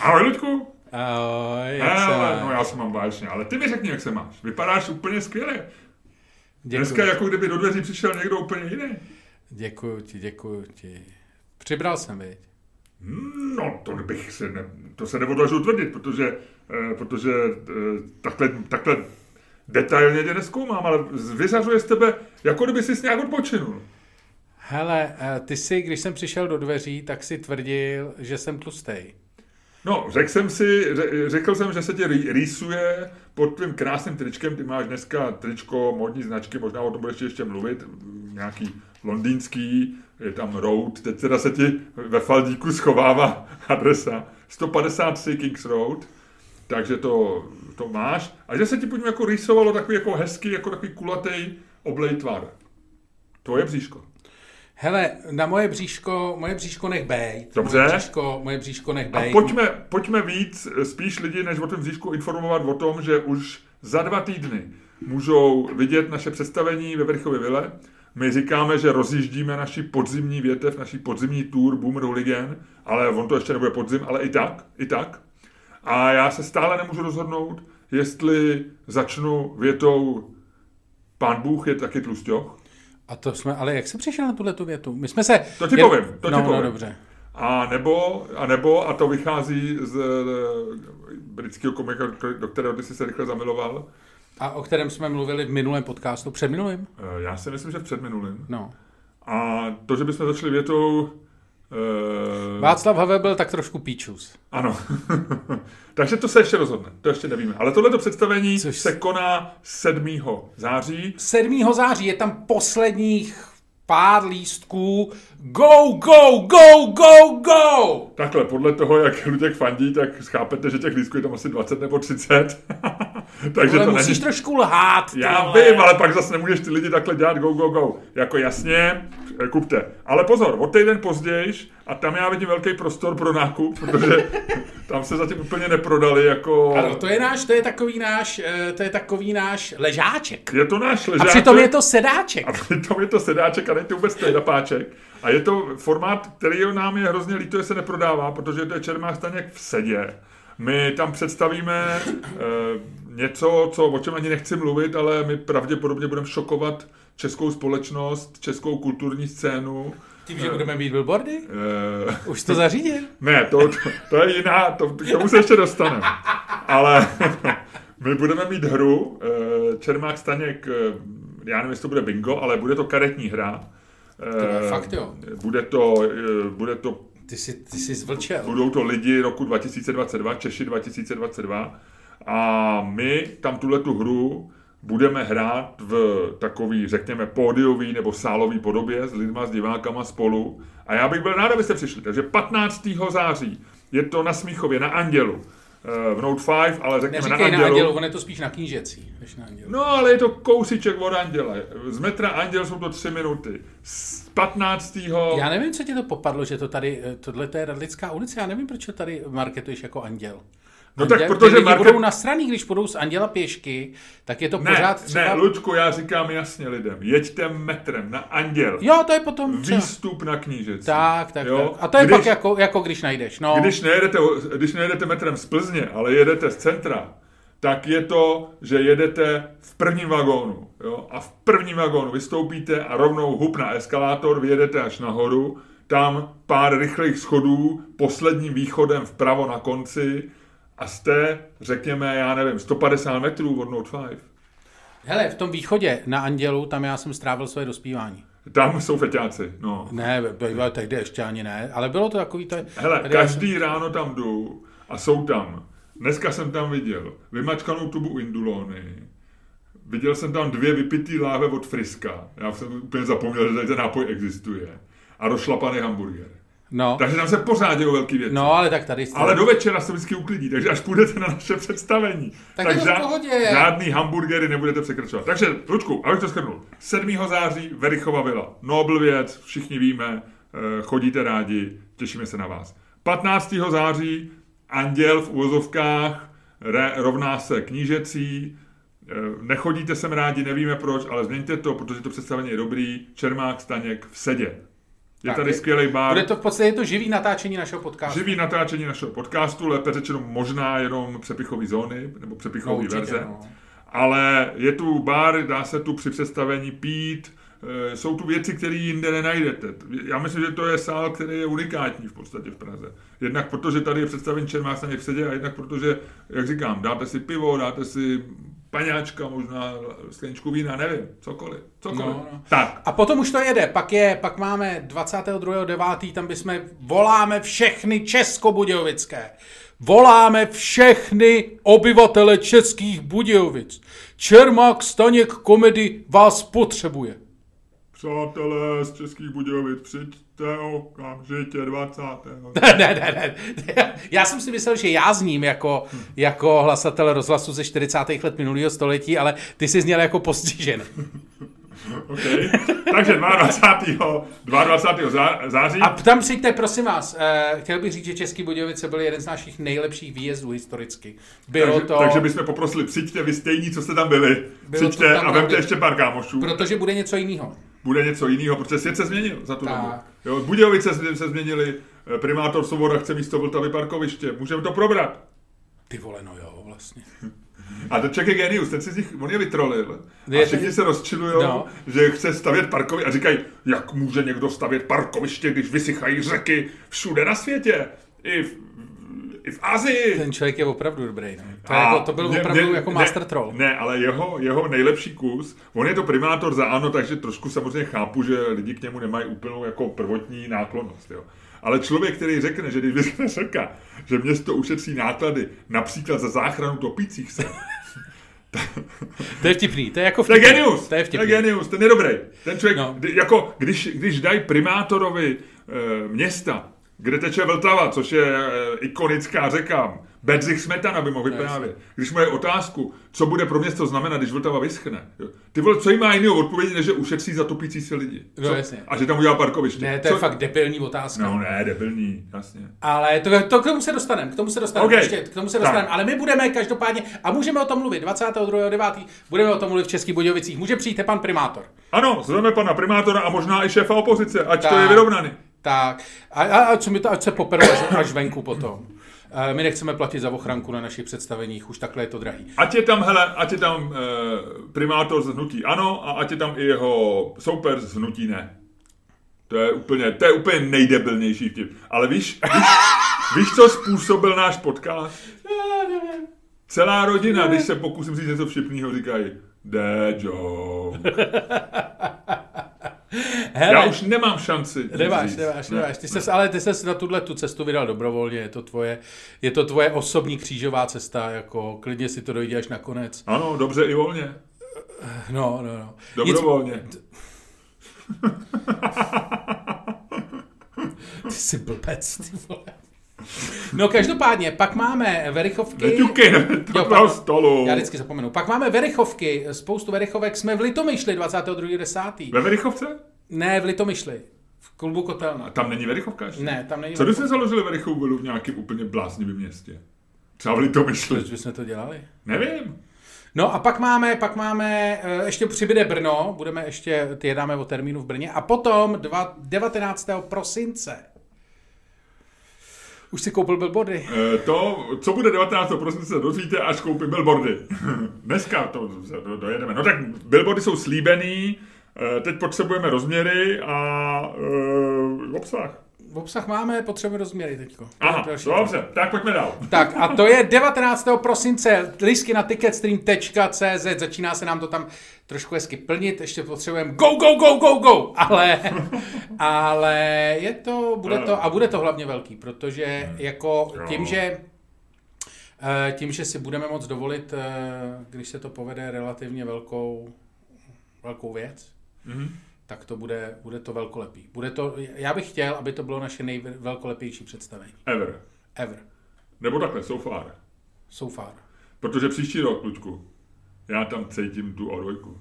Ahoj, Ludku. Ahoj, jak se Hele, máš? no já se mám vážně, ale ty mi řekni, jak se máš. Vypadáš úplně skvěle. Děkuju. Dneska jako kdyby do dveří přišel někdo úplně jiný. Děkuju ti, děkuju ti. Přibral jsem, viď? No, to bych se, ne, to se neodvažil tvrdit, protože, eh, protože eh, takhle, takhle detailně tě neskoumám, ale vyzařuje z tebe, jako kdyby jsi nějak odpočinul. Hele, eh, ty si, když jsem přišel do dveří, tak si tvrdil, že jsem tlustej. No, řekl jsem si, ře- řekl jsem, že se rý- rýsuje pod tvým krásným tričkem. Ty máš dneska tričko modní značky, možná o tom budeš ještě mluvit, nějaký londýnský, je tam Road, teď teda se ti ve faldíku schovává adresa 153 Kings Road, takže to, to máš. A že se ti pod jako rýsovalo takový jako hezký, jako takový kulatý oblej tvar. To je bříško. Hele, na moje bříško, moje bříško nech bejt. Dobře. Moje bříško, moje bříško nech A bejt. pojďme, pojďme víc, spíš lidi, než o tom bříšku, informovat o tom, že už za dva týdny můžou vidět naše představení ve Verchově Vile. My říkáme, že rozjíždíme naši podzimní větev, naší podzimní tour Boomer Hooligan, ale on to ještě nebude podzim, ale i tak, i tak. A já se stále nemůžu rozhodnout, jestli začnu větou Pán Bůh je taky tlusťoch, A to jsme, ale jak jsi přišel na tuhle tu větu? My jsme se... To ti Jen- povím, to ti no, povím. No, dobře. A nebo, a nebo, a to vychází z eh, britského komika, do kterého ty jsi se rychle zamiloval. A o kterém jsme mluvili v minulém podcastu, před minulým? Eh, Já si myslím, že v předminulým. No. A to, že bychom začali větou... Uh, Václav Havel byl tak trošku píčus. ano. Takže to se ještě rozhodne, to ještě nevíme. Ale tohleto představení Což- se koná 7. září. 7. září je tam posledních pár lístků. Go, go, go, go, go! Takhle, podle toho, jak Luděk fandí, tak chápete, že těch lístků je tam asi 20 nebo 30. Takže Ale to musíš není... trošku lhát. Já vole. vím, ale pak zase nemůžeš ty lidi takhle dělat go, go, go. Jako jasně, kupte. Ale pozor, o týden později, a tam já vidím velký prostor pro nákup, protože tam se zatím úplně neprodali jako... Ano, to je náš, to je takový náš, eh, to je takový náš ležáček. Je to náš A ležáček. přitom je to sedáček. A přitom je to sedáček a není to vůbec stand A je to formát, který nám je hrozně líto, že se neprodává, protože to je Čermák Staněk v sedě. My tam představíme eh, něco, co, o čem ani nechci mluvit, ale my pravděpodobně budeme šokovat českou společnost, českou kulturní scénu. Tím, že budeme mít billboardy? Eh, Už to zařídil? ne, to, to, to je jiná, to, k tomu se ještě dostaneme. Ale my budeme mít hru, eh, Čermák Staněk, eh, já nevím, jestli to bude bingo, ale bude to karetní hra. je Eh, fakt, jo. Bude to, bude to, Ty jsi, ty jsi zvlčel. budou to lidi roku 2022, Češi 2022 a my tam tuhle tu hru budeme hrát v takový, řekněme, pódiový nebo sálový podobě s lidma, s divákama spolu. A já bych byl rád, abyste přišli. Takže 15. září je to na Smíchově, na Andělu. Eh, V Note 5, ale řekněme na Neříkej na Andělu. andělu, on je to spíš na knížecí, než na andělu. No, ale je to kousíček od Anděle. Z metra Anděl jsou to 3 minuty. Z 15. Já nevím, co ti to popadlo, že to tady, eh, tohle to je Radlická ulice, já nevím, proč to tady marketuješ jako anděl. No tak protože ty market- budou nasraný, když půjdou z anděla pěšky, tak je to Ne, pořád třeba... ne, Luďku, já říkám jasně lidem. Jeďte metrem na Anděl. Jo, to je potom třeba... Výstup na knížec. Tak, tak, Jo? tak. A to je Když- pak jako, jako když najdeš, no. Když nejedete, když nejedete metrem z Plzně, ale jedete z centra, tak je to, že jedete v prvním vagónu. Jo? A v prvním vagónu vystoupíte a rovnou hup na eskalátor, vyjedete až nahoru, tam pár rychlých schodů, posledním východem vpravo na konci a jste, řekněme, já nevím, 150 metrů od Note 5. Hele, v tom východě na andělu, tam já jsem strávil své dospívání. Tam jsou feťáci, no. Ne, bývá tehdy ještě ani ne, ale bylo to takový to... Hele, každý ráno tam jdu a jsou tam. Dneska jsem tam viděl vymačkanou tubu Indulony, viděl jsem tam dvě vypitý láhve od Friska, já jsem úplně zapomněl, že tady ten nápoj existuje, a rozšlapaný hamburger. No, Takže tam se pořád dějou velký věci. no, ale tak tady... Ale do večera se vždycky uklidí, takže až půjdete na naše představení, Tak v žád- žádný hamburgery nebudete překračovat. Takže, Lučku, abych to shrnul. 7. září Verichova vila. Nobl věc, všichni víme, eh, chodíte rádi, těšíme se na vás. 15. září Anděl v úvozovkách re, rovná se knížecí, Eh, Nechodíte sem rádi, nevíme proč, ale změňte to, protože to představení je dobrý. Čermák Staněk v sedě. Je Tak, tady je- skvělý bar. Bude to v podstatě je to živý natáčení našeho podcastu. Živý natáčení našeho podcastu, lépe řečeno možná jenom přepichové zóny, nebo No, přepichové určitě, verze. no. Ale je tu bar, dá se tu při představení pít, eh, jsou tu věci, které jinde nenajdete. Já myslím, že to je sál, který je unikátní v podstatě v Praze. Jednak protože tady je představení Čermák na v sedě a jednak protože, jak říkám, dáte si pivo, dáte si paňáčka, možná skleničku vína, nevím, cokoliv, cokoliv. No, no. Tak, A potom už to jede, pak je, pak máme 22.9., tam bychom, voláme všechny Českobudějovické. Voláme všechny obyvatele Českých Budějovic. Čermák Staněk komedy vás potřebuje. Přátelé z Českých Budějovic, přijďte okamžitě 20. ne, ne, ne, ne. Já jsem si myslel, že já zním jako, jako hlasatel rozhlasu ze 40. let minulého století, ale ty jsi zněl jako postižen. Okay. Takže 22. 22. zá- září. A tam přijďte, prosím vás, eh, chtěl bych říct, že Český Budějovice byl jeden z našich nejlepších výjezdů historicky. Bylo takže, to, takže bychom poprosili, přijďte vy stejní, co jste tam byli. Bylo přijďte tam a vemte ještě pár kámošů. protože bude něco jiného. Bude něco jiného, protože svět se změnil za tu Tak. dobu. Jo, Budějovice se, se změnili, eh, primátor Svoboda chce místo Vltavy parkoviště, můžeme to probrat. Ty vole, no jo, vlastně. A to Ček je genius, ten si z nich, on je vytrolil. A všichni se rozčilují, No. že chce stavět parkoviště a říkají, jak může někdo stavět parkoviště, když vysychají řeky všude na světě. I v, i v Asii. Ten člověk je opravdu dobrý. No. To, A jako, to byl mě- opravdu mě- jako ne- master troll. Ne, ale jeho, jeho nejlepší kus, on je to primátor za ANO, takže trošku samozřejmě chápu, že lidi k němu nemají úplnou jako prvotní náklonnost. Jo. Ale člověk, který řekne, že když vyskne řeka, že město ušetří náklady například za záchranu topících se, To je vtipný, to je jako to je vtipný. genius, To je to je vtipný. genius, ten je dobrý. Ten člověk, No. no. jako když, když dají primátorovi e, města, kde teče Vltava, což je e, ikonická řeka, Bedřich Smetana by mohl vyprávět. Když mu je otázku, co bude pro město znamenat, když Vltava vyschne. Ty vole, co jí má jiného odpovědi, než že ušetří za topící se lidi. No, Co? jasně. A že tam udělá parkoviště. Ne, to je co? fakt debilní otázka. No ne, debilní, jasně. Ale to, to k tomu se dostaneme, k tomu se dostaneme, OK. ještě, k tomu se Tak. dostaneme, ale my budeme každopádně, a můžeme o tom mluvit, 22.9. budeme o tom mluvit v Českých Budějovicích, může přijít pan primátor. Ano, zveme pana primátora a možná i šéfa opozice, ať to Tak. je vyrovnaný. Tak, a, a, a co mi to, ať se poperou až, až venku potom. Eh, My nechceme platit za ochranku na našich představeních, už takhle je to drahý. Ať je tam, hele, ať je tam e, primátor z hnutí ano a ať je tam i jeho soupeř z hnutí ne. To je úplně, to je úplně nejdebilnější vtip. Ale víš, víš, víš, co způsobil náš podcast? Celá rodina, když se pokusím říct něco vtipného, říkají de joke. Hele, Já už nemám šanci. nic Nemáš, nemáš, Ne. nemáš. Ty ses, ale ty ses na tuhle tu cestu vydal dobrovolně, je to tvoje, je to tvoje osobní křížová cesta, jako klidně si to dojde až nakonec. Ano, dobře i volně. No, no, no. Dobrovolně. Ty jsi blbec, ty vole. No každopádně, pak máme Verichovky. Neťukej, ne, Jo, to pardon. stolu. Já vždycky zapomenu. Pak máme Verichovky, spoustu Verichovek. Jsme v Litomyšli 22.10. Ve Verichovce? Ne, v Litomyšli. V klubu A Kotelna. tam není Verichovka ještě? Ne, tam není Co když jsme založili Verichovu v nějakém úplně bláznivém městě? Třeba v Litomyšli. Proč bychom to dělali? Nevím. No a pak máme, pak máme, eh, ještě přibyde Brno, budeme ještě, ty jedáme o termínu v Brně, a potom dva, 19. prosince. Už si koupil billboardy? E, To, co bude 19. prosince, se dozvíte, až koupím billboardy. Dneska to dojedeme. No tak billboardy jsou slíbený, e, teď potřebujeme rozměry a e, obsah. Obsah máme, potřebujeme rozměry teďko. Aha, dobře, tak pojďme dál. Tak a to je 19. prosince, lístky na ticketstream.cz, začíná se nám to tam trošku hezky plnit, ještě potřebujeme go, go, go, go, go, ale, ale je to, bude to, a bude to hlavně velký, protože jako Jo. tím, že eh, tím, že si budeme moct dovolit, eh, když se to povede relativně velkou, velkou věc, Mhm. Tak to bude, bude to velkolepý. Bude to, já bych chtěl, aby to bylo naše nejvelkolepější představení. Ever. Ever. Nebo takhle, so far. So far. Protože příští rok, Luďku, já tam cítím tu O2.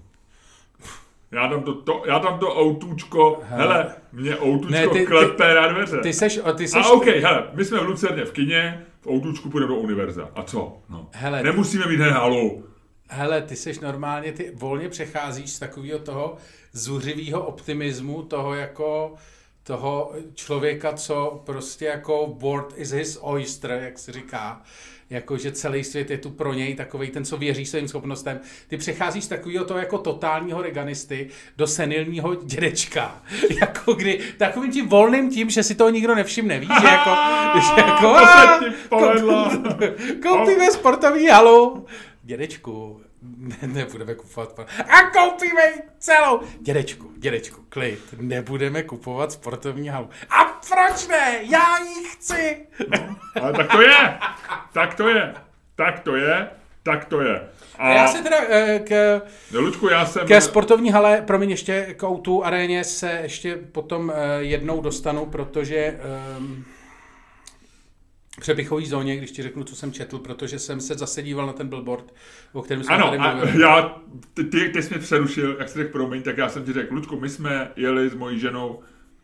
Já tam to, to, já tam to autůčko, hele, hele mě autůčko Ne, ty- ty- klepe na dveře. Ty seš, ty seš, A OK, hele, my jsme v Lucerně v kině, v autůčku půjdeme do univerza. A co? No. Hele, Nemusíme mít hned halu. hele, ty seš normálně, ty volně přecházíš z takového toho zuřivého optimismu, toho jako, toho člověka, co prostě jako world is his oyster, jak se říká, jako že celý svět je tu pro něj takový ten, co věří svým schopnostem. Ty přecházíš z takového toho jako totálního reganisty do senilního dědečka. jako kdy takovým tím volným tím, že si toho nikdo nevšimne, víš, že jako, že jako "A, ti povedlo." koupíme sportovní halu. Dědečku, ne, nebudeme kupovat. A koupíme ji celou. Dědečku, dědečku, klid, nebudeme kupovat sportovní halu. A proč ne? Já ji chci. Ale tak to je. Tak to je. Tak to je. Tak to je. A já se teda eh, k, No, Lučku, já jsem... ke sportovní hale, promiň, ještě k O2 aréně se ještě potom eh, jednou dostanu, protože um, přepichový zóně, když ti řeknu, co jsem četl, protože jsem se zase díval na ten billboard, o kterém jsme Ano, tady a mluvili. já, ty, ty, ty jsi mě přerušil, jak jsi řekl promiň, tak já jsem ti řekl, Lučku, my jsme jeli s mojí ženou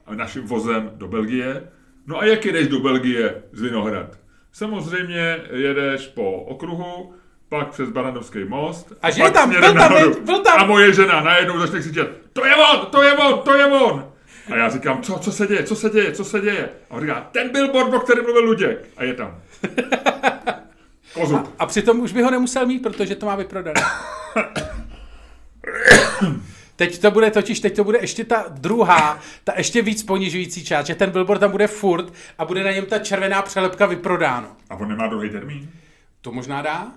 a naším vozem do Belgie. No a jak jedeš do Belgie z Vinohrad? Samozřejmě jedeš po okruhu, pak přes Baranovský most. A že tam, byl tam? Byl tam. A moje žena najednou začne křičet, to je on, to je on, to je on. A já říkám, co, co se děje, co se děje, co se děje? A on říká, ten billboard, o kterém mluvil Luděk. A je tam. Kozub. A přitom už by ho nemusel mít, protože to má vyprodané. Teď to bude totiž, teď to bude ještě ta druhá, ta ještě víc ponižující část, že ten billboard tam bude furt a bude na něm ta červená přelepka vyprodáno. A on nemá druhý termín? To možná dá.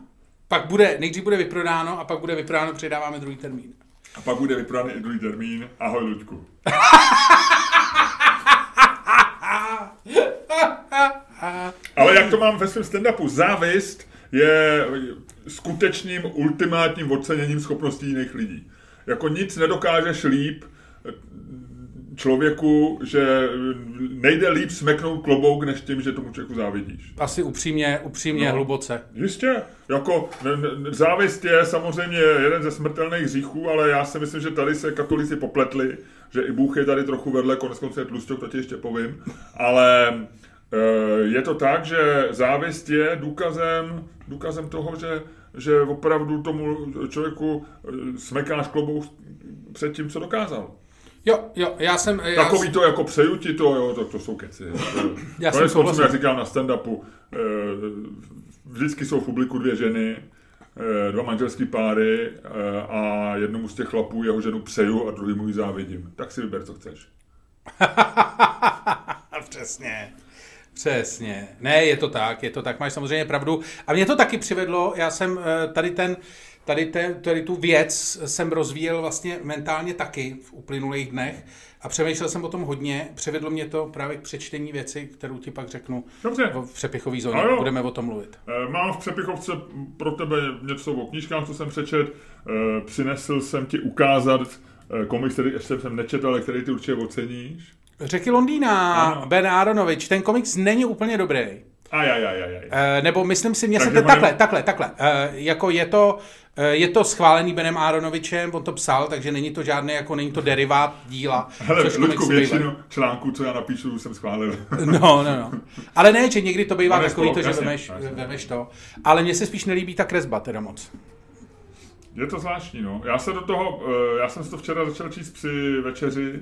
Pak bude, nejdřív bude vyprodáno a pak bude vyprodáno, předáváme druhý termín. A pak bude vyprodaný i druhý termín. Ahoj, Luďku. Ale jak to mám ve svém stand-upu, závist je skutečným ultimátním oceněním schopností jiných lidí. Jako nic nedokážeš líp člověku, že nejde líp smeknout klobouk, než tím, že tomu člověku závidíš. Asi upřímně, upřímně, No. hluboce. Jistě, jako závist je samozřejmě jeden ze smrtelných hříchů, ale já si myslím, že tady se katolici popletli, že i Bůh je tady trochu vedle, konec konců je tlusťok, to ti ještě povím, ale je to tak, že závist je důkazem, důkazem toho, že, že opravdu tomu člověku e, smekáš klobouk před tím, co dokázal. Jo, jo, já jsem... Já, Takový to jako přeju ti to, jo, to, to jsou keci. Já jsem Konec konců, souhlasil. jak říkal na stand-upu, eh, vždycky jsou v publiku dvě ženy, eh, dva manželský páry eh, a jednomu z těch chlapů jeho ženu přeju a druhýmu ji závidím. Tak si vyber, co chceš. Přesně. Přesně. Ne, je to tak, je to tak, máš samozřejmě pravdu. A mě to taky přivedlo, já jsem eh, tady ten, tady, ten, tady tu věc jsem rozvíjel vlastně mentálně taky v uplynulých dnech a přemýšlel jsem o tom hodně. Přivedlo mě to právě k přečtení věci, kterou ti pak řeknu Dobře. v přepichový zóně. Ano. Budeme o tom mluvit. Eh, Mám v přepichovce pro tebe něco o knížkách, co jsem přečet. Eh, Přinesl jsem ti ukázat komiks, který ještě jsem nečetl, ale který ty určitě oceníš. Řeky Londýna, Ano. Ben Aronovič, ten komiks není úplně dobrý. Aj, aj, aj, aj, nebo myslím si, mě se to takhle, takhle, takhle. Eh, jako je to, eh, je to schválený Benem Aronovičem, on to psal, takže není to žádný, jako není to derivát díla. Hele, což Ludku, většinu článků, co já napíšu, jsem schválil. No, no, no. Ale ne, že někdy to bývá No, takový to, že jasně, vemeš, jasně. vemeš to. Ale mně se spíš nelíbí ta kresba teda moc. Je to zvláštní, no. Já se do toho, eh, já jsem si to včera začal číst při večeři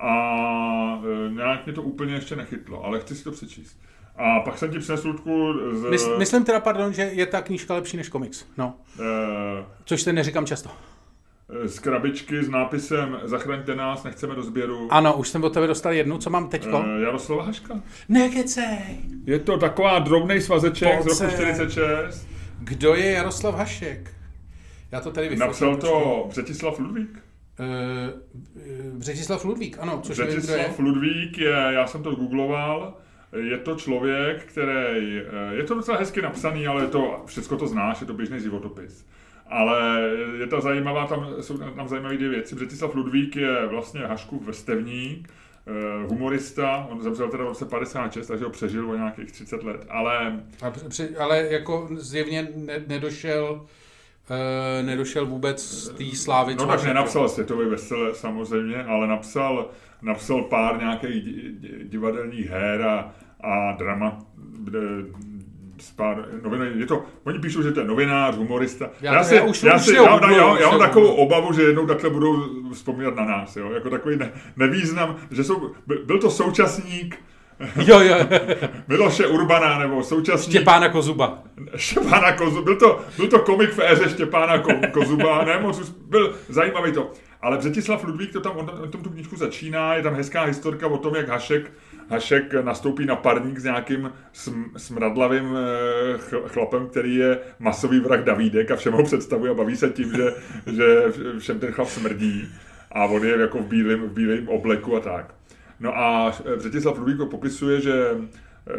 a eh, nějak mě to úplně ještě nechytlo, ale chci si to přečíst. A pak jsem ti přinesl Ludku z, Mys, myslím teda, pardon, že je ta knížka lepší než komiks. No, eh, což se neříkám často. z krabičky s nápisem Zachraňte nás, nechceme do sběru. Ano, už jsem od tebe dostal jednu, co mám teďko? Eh, Jaroslava Haška. Nekecej! Je to taková drobný svazeček z roku Pojď se. 46. Kdo je Jaroslav Hašek? Já to tady vyfotím. Napsal to Břetislav Ludvík. Uh, Břetislav Ludvík, ano, což kdo je. Břetislav Ludvík je, já jsem to googloval, je to člověk, který, eh, je to docela hezky napsaný, ale je to, všechno to znáš, je to běžný životopis. Ale je to zajímavá, tam jsou tam zajímavé dvě věci. Břetislav Ludvík je vlastně Haškův vrstevník, eh, humorista, on zemřel teda v roce 56, takže ho přežil o nějakých 30 let, ale A při, ale jako zjevně ne, nedošel, uh, nedošel vůbec z té slávy. No tak nenapsal světový bestseller samozřejmě, ale napsal, napsal pár nějakých di- di- divadelních her a, a drama, s pár novinář, je to, oni píšou, že to je novinář, humorista. Já to- si, já už- já, už si, já, já, já, já mám takovou obavu, že jednou takhle budou vzpomínat na nás, jo? jako takový ne, nevýznam, že jsou, by- byl to současník Jo, jo. Miloše Urbana, nebo současník Štěpána Kozuba. Štěpána Kozu, byl to, byl to komik v éře Štěpána Ko, Kozuba, ne moc, byl zajímavý to. Ale Břetislav Ludvík to tam, on, on tom tu knížku začíná, je tam hezká historka o tom, jak Hašek, Hašek nastoupí na parník s nějakým sm, smradlavým eh, ch- chlapem, který je masový vrah Davídek a všem ho představuje a baví se tím, že, že všem ten chlap smrdí a on je jako v bílém, v bílém obleku a tak. No a eh, Břetislav Ludvík popisuje, že eh,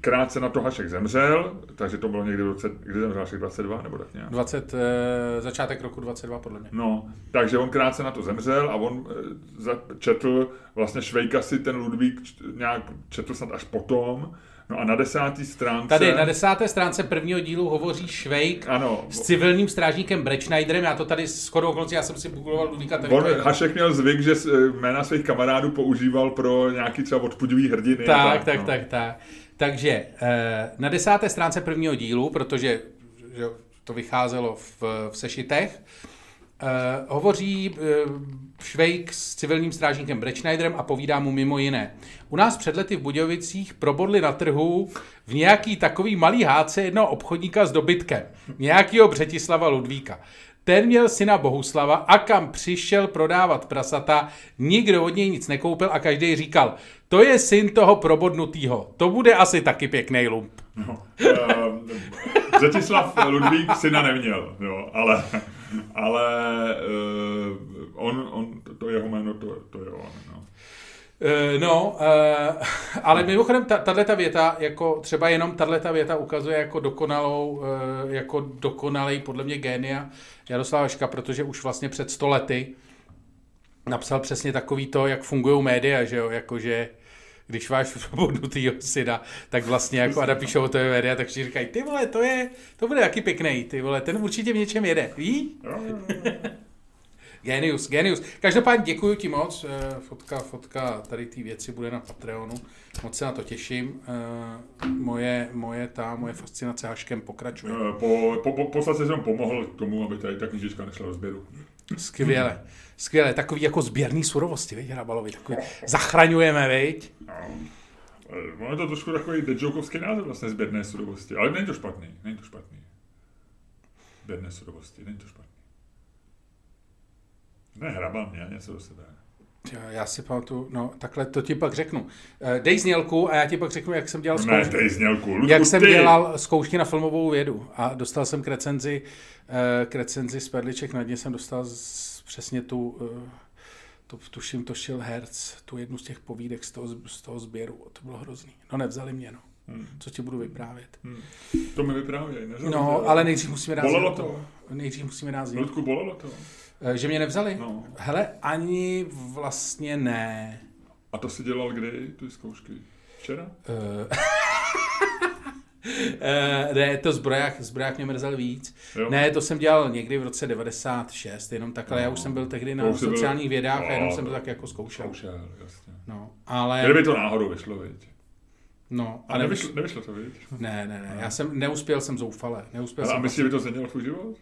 krátce na to Hašek zemřel, takže to bylo někdy v roce, kdy zemřel Hašek 22 nebo tak nějak. 20, eh, začátek roku 22 podle mě. No, takže on krátce na to zemřel a on četl, vlastně Švejka si ten Ludvík nějak četl snad až potom, no a na desátý stránce... Tady na desáté stránce prvního dílu hovoří Švejk Ano, s civilním strážníkem Brečnajderem. Já to tady s chodou okolností, já jsem si googloval Ludvíka. On, Hašek měl zvyk, že eh, jména svých kamarádů používal pro nějaký třeba odpudivý hrdiny. Tak, tak, no. tak, tak. Takže eh, na desáté stránce prvního dílu, protože to vycházelo v, v sešitech, eh, hovoří Švejk s civilním strážníkem Brečnajderem a povídá mu mimo jiné. U nás před lety v Budějovicích probodli na trhu v nějaký takový malý hádce jednoho obchodníka s dobytkem, nějakýho Břetislava Ludvíka. Ten měl syna Bohuslava a kam přišel prodávat prasata, nikdo od něj nic nekoupil a každý říkal, to je syn toho probodnutýho, to bude asi taky pěkný lump. No. Ehm, Břetislav Ludvík syna neměl, jo, ale, ale uh, on, on, to, jeho jméno, to, to je on. No. Eh, No, eh, ale mimochodem, ta, tato věta, jako třeba jenom tato věta ukazuje jako dokonalou, jako dokonalej podle mě génia Jaroslava Haška, protože už vlastně před sto lety napsal přesně takový to, jak fungují média, že jo, jakože když máš probudnutýho syna, tak vlastně jako Ada píšou o tebe média, tak si říkají, ty vole, to je, to bude taky pěkný, ty vole, ten určitě v něčem jede, ví? Genius, genius. Každopádně děkuji ti moc. eh, Fotka, fotka tady ty věci bude na Patreonu. Moc se na to těším. Eh, Moje, moje ta, moje fascinace Haškem pokračuje. Eh, Po, po, po, posledce jsem pomohl k tomu, aby tady ta knížečka nešla do sběru. Skvěle. Skvěle. Takový jako sběrný surovosti, viď, Hrabalovi. Takový zachraňujeme, viď? No. Eh, je to trošku takový deadjokovský název vlastně sběrné surovosti, ale není to špatný, není to špatný. Sběrné surovosti, není to špatný. Ne, hrabal mě něco do sebe. Já si pamatuju, no takhle to ti pak řeknu. Eh, Dej znělku a já ti pak řeknu, jak jsem dělal No ne, zkoušky. tej znělku. Ludku, Jak jsem ty. dělal zkoušky na filmovou vědu a dostal jsem k recenzi, eh, k recenzi z Perliček na dně jsem dostal z, přesně tu, eh, to, tuším, to šil Herz, tu jednu z těch povídek z toho, z toho sběru. To bylo hrozný. No nevzali mě, no. Hmm. Co ti budu vyprávět? To mi vyprávěj. neřekl No, to. ale nejdřív musíme dát Bolelo znělku. Nejdřív musíme dát. Ludku, bolelo to. Eh, Že mě nevzali? No. Hele, ani vlastně ne. A to si dělal kdy, ty zkoušky? Včera? Eh, ne, to zbroják, zbroják mě mrzel víc. Jo? Ne, to jsem dělal někdy v roce 96, jenom takhle. Já už jsem byl tehdy na byl- sociálních vědách a jenom No, jsem to tak jako zkoušel. Zkoušel, jasně. No, ale... Kdyby to náhodou vyšlo, viď? No, A ale nevyšlo, nevyšlo to, viď? Ne, ne, ne, já jsem neuspěl jsem zoufale. Neuspěl Ale a jsem myslíš, že by to změnilo tvůj život?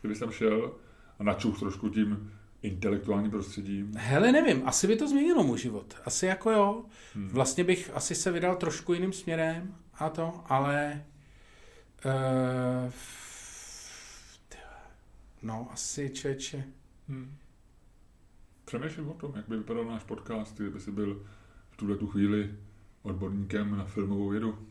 Kdybys tam šel a načuch trošku tím intelektuálním prostředím. Hele, nevím, asi by to změnilo můj život. Asi jako jo. Hmm. Vlastně bych asi se vydal trošku jiným směrem a to, ale... Uh, no, asi čeče. Hmm. Přemýšlím o tom, jak by vypadal náš podcast, kdyby jsi byl v tuhle tu chvíli odborníkem na filmovou vědu.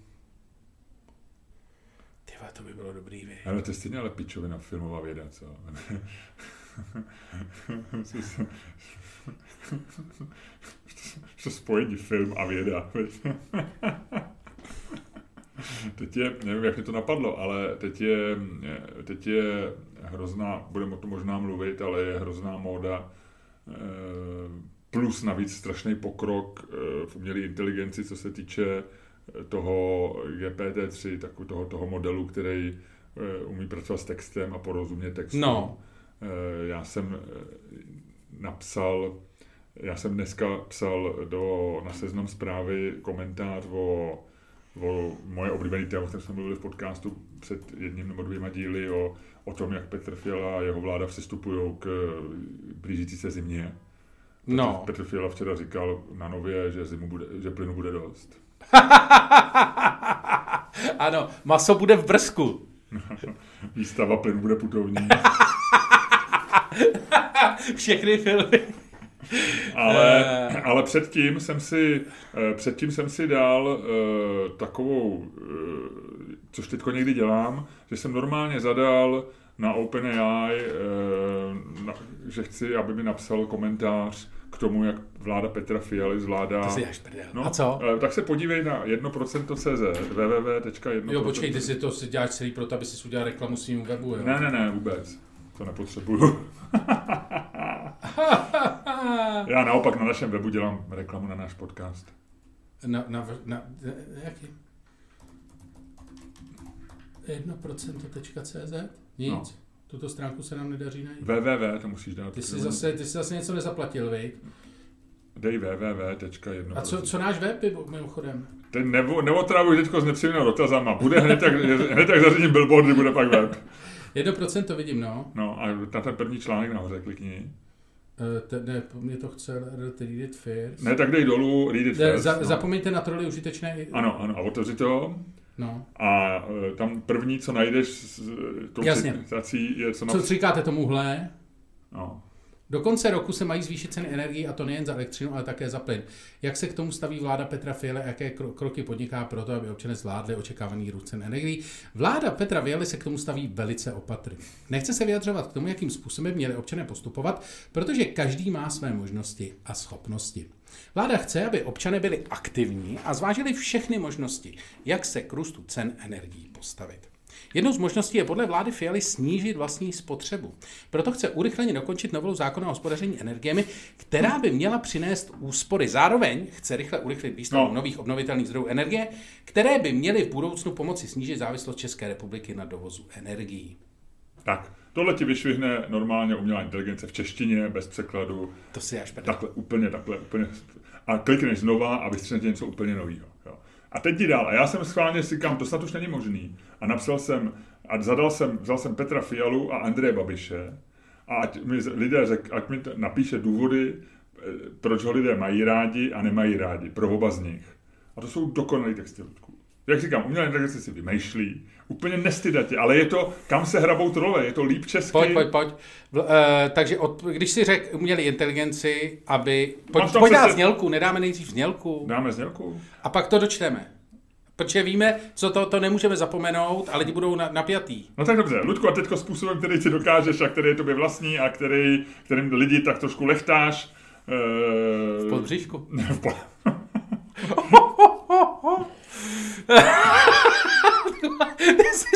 Ty vole, to by bylo dobrý, vy. Ale to je stejně ale pičovina filmová věda, co? to spojení film a věda. teď je, nevím, jak mi to napadlo, ale teď je, teď je hrozná, budeme o tom možná mluvit, ale je hrozná móda eh, plus navíc strašný pokrok eh, v umělé inteligenci, co se týče toho GPT-3, takového toho, toho modelu, který eh, umí pracovat s textem a porozumět textu. No. Eh, Já jsem eh, napsal, já jsem dneska psal do, na seznam zprávy komentář o o moje oblíbené téma, které jsme mluvili v podcastu před jedním nebo dvěma díly o, o tom, jak Petr Fiala a jeho vláda přistupují k blížící se zimě. No. Petr Fiala včera říkal na nově, že, zimu bude, že plynu bude dost. ano, maso bude v brzku. Výstava plynu bude putovní. Všechny filmy. Ale, ale předtím jsem si, eh, předtím jsem si dal uh, takovou, uh, což teďko někdy dělám, že jsem normálně zadal na OpenAI, uh, na, že chci, aby mi napsal komentář k tomu, jak vláda Petra Fialy zvládá... To si až no, A co? Uh, tak se podívej na 1%CZ, www.1%. Jo, počkej, ty si to si děláš celý proto, aby si udělal reklamu svým webu, jo? Ne, ne, ne, vůbec. To nepotřebuju. Já naopak na našem webu dělám reklamu na náš podcast. Na, na, na, na jaký? 1%.cz? Nic. No. Tuto stránku se nám nedaří najít. www, to musíš dát. Ty jsi, zase, ty jsi zase něco nezaplatil, vej? Dej www.1. A co, co náš web mimochodem? Ten nebo, neotravuj teďko s nepříjemným dotazama. Bude hned, jak, hned jak zařídím billboardy, bude pak web. 1% to vidím, no. No a na ten první článek nahoře klikni. Uh, ne, mě to chce read it first. Ne, tak dej dolů, read it de, first. Za, no. Zapomeňte na troly užitečné. Ano, ano, a otevři to. No. A uh, tam první, co najdeš s tou Jasně. citací, je co... Co, co říkáte tomuhle? No. Do konce roku se mají zvýšit ceny energii a to nejen za elektřinu, ale také za plyn. Jak se k tomu staví vláda Petra Fialy a jaké kroky podniká pro to, aby občané zvládli očekávaný růst cen energií? Vláda Petra Fialy se k tomu staví velice opatrně. Nechce se vyjadřovat k tomu, jakým způsobem měli občané postupovat, protože každý má své možnosti a schopnosti. Vláda chce, aby občané byli aktivní a zvážili všechny možnosti, jak se k růstu cen energií postavit. Jednou z možností je podle vlády Fialy snížit vlastní spotřebu. Proto chce urychleně dokončit novelu zákona o hospodaření energiemi, která by měla přinést úspory. Zároveň chce rychle urychlit výstavbu no. nových obnovitelných zdrojů energie, které by měly v budoucnu pomoci snížit závislost České republiky na dovozu energií. Tak, tohle ti vyšvihne normálně umělá inteligence v češtině, bez překladu. To si až Takhle, úplně, takhle, úplně. A klikneš znova a vystřelíš něco úplně nového. A teď ti dál. A já jsem schválně si říkám, to snad už není možný. A napsal jsem, a zadal jsem, vzal jsem Petra Fialu a Andreje Babiše. A ať mi lidé řek, ať mi napíše důvody, eh, proč ho lidé mají rádi a nemají rádi. Pro oba z nich. A to jsou dokonalý texty, Ludku. Jak říkám, umělá inteligence si vymýšlí, úplně nestydatě, ale je to, kam se hrabou trole, je to líp česky. Pojď, pojď, pojď. V, uh, takže od, když si řekl umělý inteligenci, aby... Pojď, pojď dát se... znělku, nedáme nejdřív znělku. Dáme znělku. A pak to dočteme. Protože víme, co to, to nemůžeme zapomenout, ale lidi budou na, napjatý. No tak dobře, Ludku, a teďko způsobem, který ti dokážeš a který je tobě vlastní a který, kterým lidi tak trošku lechtáš. Uh... V podbříšku. v.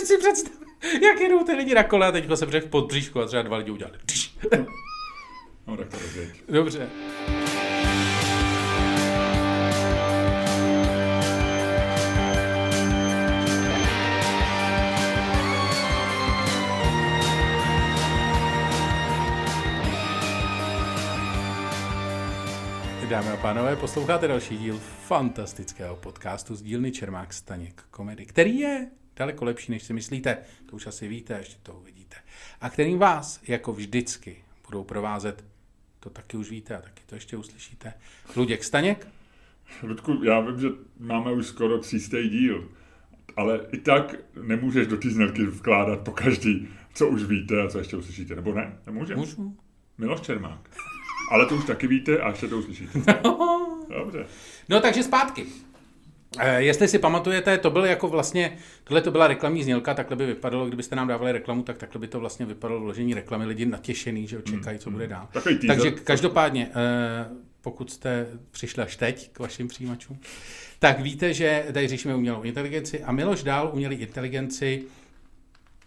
si představ, jak jedou ty lidi na kole a teď se břeh pod bříšku a třeba dva lidi udělali. no tak to rozvěď. Dobře. Dámy a pánové, posloucháte další díl fantastického podcastu z dílny Čermák Staněk komedy, který je daleko lepší, než si myslíte, to už asi víte, ještě to uvidíte. A kterým vás, jako vždycky, budou provázet, to taky už víte a taky to ještě uslyšíte, Luděk Staněk. Ludku, já vím, že máme už skoro třístý díl, ale i tak nemůžeš do té znělky vkládat po každý, co už víte a co ještě uslyšíte, nebo ne? Nemůžeš? Můžu. Miloš Čermák. Ale to už taky víte a ještě to uslyšíte. Dobře. No takže zpátky. E, jestli si pamatujete, to byl jako vlastně, tohle to byla reklamní znělka, takhle by vypadalo, kdybyste nám dávali reklamu, tak takhle by to vlastně vypadalo vložení reklamy, lidi natěšený, že očekají, co mm, bude dál. Takže každopádně, e, pokud jste přišli až teď k vašim přijímačům, tak víte, že tady řešíme umělou inteligenci a Miloš dál umělý inteligenci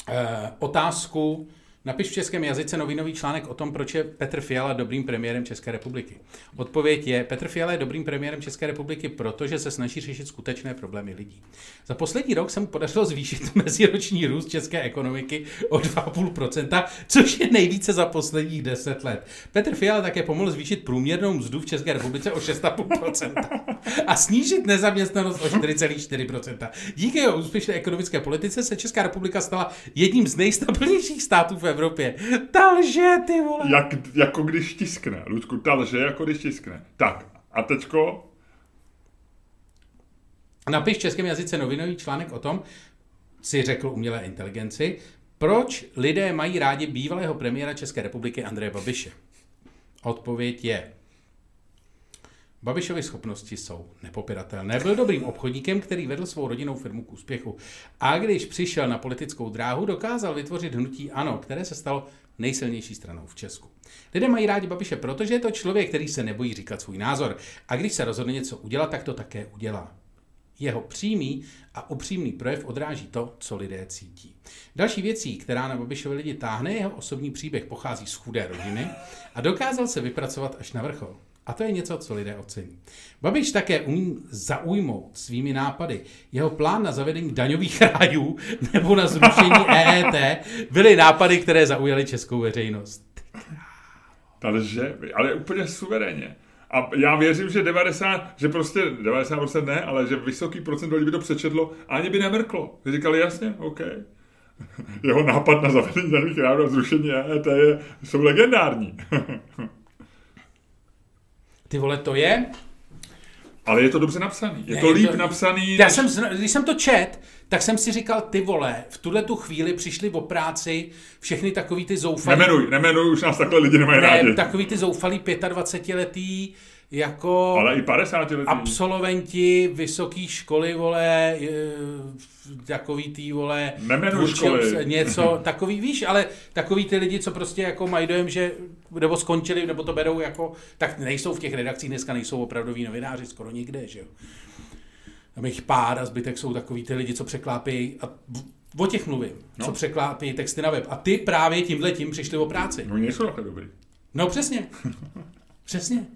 e, otázku, Napiš v českém jazyce novinový článek o tom, proč je Petr Fiala dobrým premiérem České republiky. Odpověď je, Petr Fiala je dobrým premiérem České republiky, protože se snaží řešit skutečné problémy lidí. Za poslední rok se mu podařilo zvýšit meziroční růst české ekonomiky o 2,5%, což je nejvíce za posledních 10 let. Petr Fiala také pomohl zvýšit průměrnou mzdu v České republice o 6,5% a snížit nezaměstnanost o 4,4%. Díky jeho úspěšné ekonomické politice se Česká republika stala jedním z nejstabilnějších států v Evropě. Ta lže, ty vole. Jak, jako když tiskne. Ludku, ta lže, jako když tiskne. Tak, a teďko? Napiš v českém jazyce novinový článek o tom, si řekl umělé inteligenci, proč lidé mají rádi bývalého premiéra České republiky Andreje Babiše. Odpověď je, Babišovy schopnosti jsou nepopiratelné. Byl dobrým obchodníkem, který vedl svou rodinnou firmu k úspěchu. A když přišel na politickou dráhu, dokázal vytvořit hnutí ANO, které se stalo nejsilnější stranou v Česku. Lidé mají rádi Babiše, protože je to člověk, který se nebojí říkat svůj názor. A když se rozhodne něco udělat, tak to také udělá. Jeho přímý a upřímný projev odráží to, co lidé cítí. Další věcí, která na Babišovi lidi táhne, jeho osobní příběh pochází z chudé rodiny a dokázal se vypracovat až na vrchol. A to je něco, co lidé ocení. Babiš také umí zaujmout svými nápady. Jeho plán na zavedení daňových rájů nebo na zrušení EET byly nápady, které zaujaly českou veřejnost. Ale že, ale úplně suverénně. A já věřím, že 90, že prostě 90% ne, ale že vysoký procent lidí by to přečetlo a ani by nemrklo. Říkali jasně, OK. Jeho nápad na zavedení daných rájů a zrušení EET je, jsou legendární. Ty vole, to je... Ale je to dobře napsaný. Je Ne, to je líp to- napsaný. Já než- jsem, když jsem to čet, tak jsem si říkal, ty vole, v tuhle tu chvíli přišli o práci všechny takový ty zoufalí... Nemenuj, nemenuj, už nás takhle lidi nemají rádi. Ne, takový ty zoufalí 25-letý jako Ale i 50 letý. absolventi vysoké školy, vole, takový ty, vole, Nemenuj tvůrčí školy. něco, takový, víš, ale takový ty lidi, co prostě jako mají dojem, že nebo skončili, nebo to berou jako, tak nejsou v těch redakcích, dneska nejsou opravdoví novináři skoro nikde, že jo. Tam jich pár a zbytek jsou takový ty lidi, co překlápějí, a o těch mluvím. No. co překlápějí texty na web. A ty právě tímhle tím přišli o práci. No nejsou takhle dobrý. No přesně. Přesně.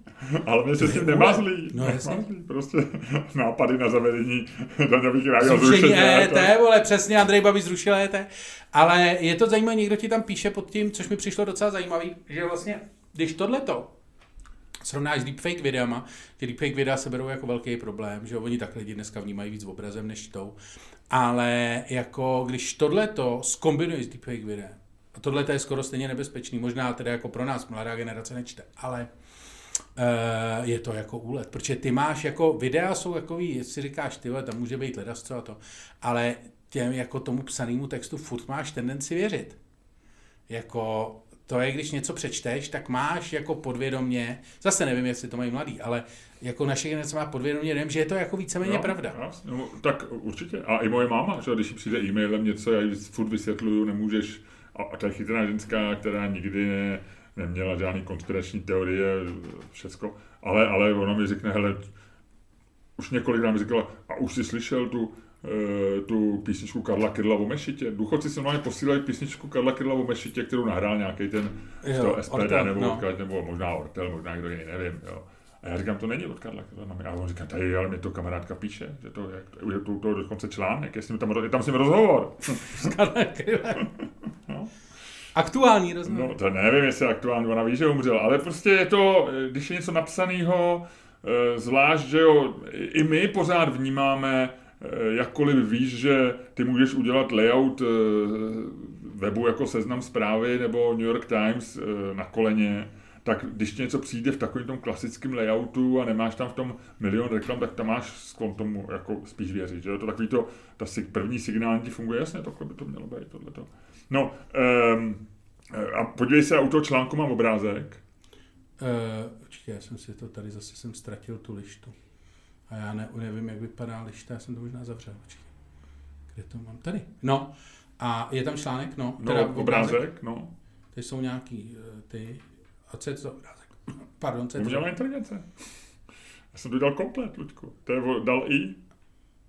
Ale mě se s tím vole. nemazlí. No, jasně. Prostě nápady na zavedení daňových rájů Zrušení zrušení EET, vole, přesně, Andrej Babiš zrušil EET. Ale je to zajímavé, někdo ti tam píše pod tím, což mi přišlo docela zajímavý, že vlastně, když tohleto srovnáš s deepfake videama, ty deepfake videa se berou jako velký problém, že jo, oni tak lidi dneska vnímají víc obrazem než čtou, ale jako když tohleto skombinuješ s deepfake videem, a tohle je skoro stejně nebezpečný, možná teda jako pro nás mladá generace nečte, ale je to jako úlet, protože ty máš jako, videa jsou takový, jestli říkáš, ty tam může být ledasco a to, ale těm jako tomu psanému textu furt máš tendenci věřit. Jako, to je, když něco přečteš, tak máš jako podvědomě, zase nevím, jestli to mají mladý, ale jako naše generace má podvědomě, nevím, že je to jako víceméně pravda. Jasně, no, tak určitě. A i moje máma, že když jí přijde e-mailem něco, já jí furt vysvětluju, nemůžeš, a, a je chytrá ženská, která nikdy ne, neměla žádný konspirační teorie, všecko, ale, ale ona mi řekne, hele, už několikrát mi říkala, a už jsi slyšel tu, eh, tu písničku Karla Kydla o Mešitě. Důchodci se normálně posílají písničku Karla Kydla o Mešitě, kterou nahrál nějaký ten Jo, SPD, Ortel, nebo, no. odkud, nebo možná Ortel, možná kdo jiný, nevím. Jo. A já říkám, to není od Karla Kydla. no, A on říká, tady, ale mě to kamarádka píše, že to je, je to, to dokonce článek, je, s ním tam, je tam s ním rozhovor. No. Aktuální rozhovor. No, to nevím, jestli je aktuální, ona ví, že umřel, ale prostě je to, eh, když je něco napsaného, eh, zvlášť, že jo, i my pořád vnímáme, eh, jakkoliv víš, že ty můžeš udělat layout webu jako seznam zprávy nebo New York Times na koleně, tak když ti něco přijde v takovém tom klasickém layoutu a nemáš tam v tom milion reklam, tak tam máš sklon tomu jako spíš věřit. Že jo? To takový to, ta sig- první signál ti funguje, jasně, takhle by to mělo být, tohleto. No, um, a podívej se, u toho článku mám obrázek. Uh, počkej, já jsem si to tady zase jsem ztratil tu lištu. A já ne, nevím, jak vypadá lišta, já jsem to možná zavřel. Počkej. Kde to mám? Tady. No. A je tam článek, no. No, obrázek, obrázek no. Ty jsou nějaký uh, ty. A co je to za obrázek? Pardon, co je to? Umělá inteligence. Já jsem to dal komplet, Luďku. To je, dal i.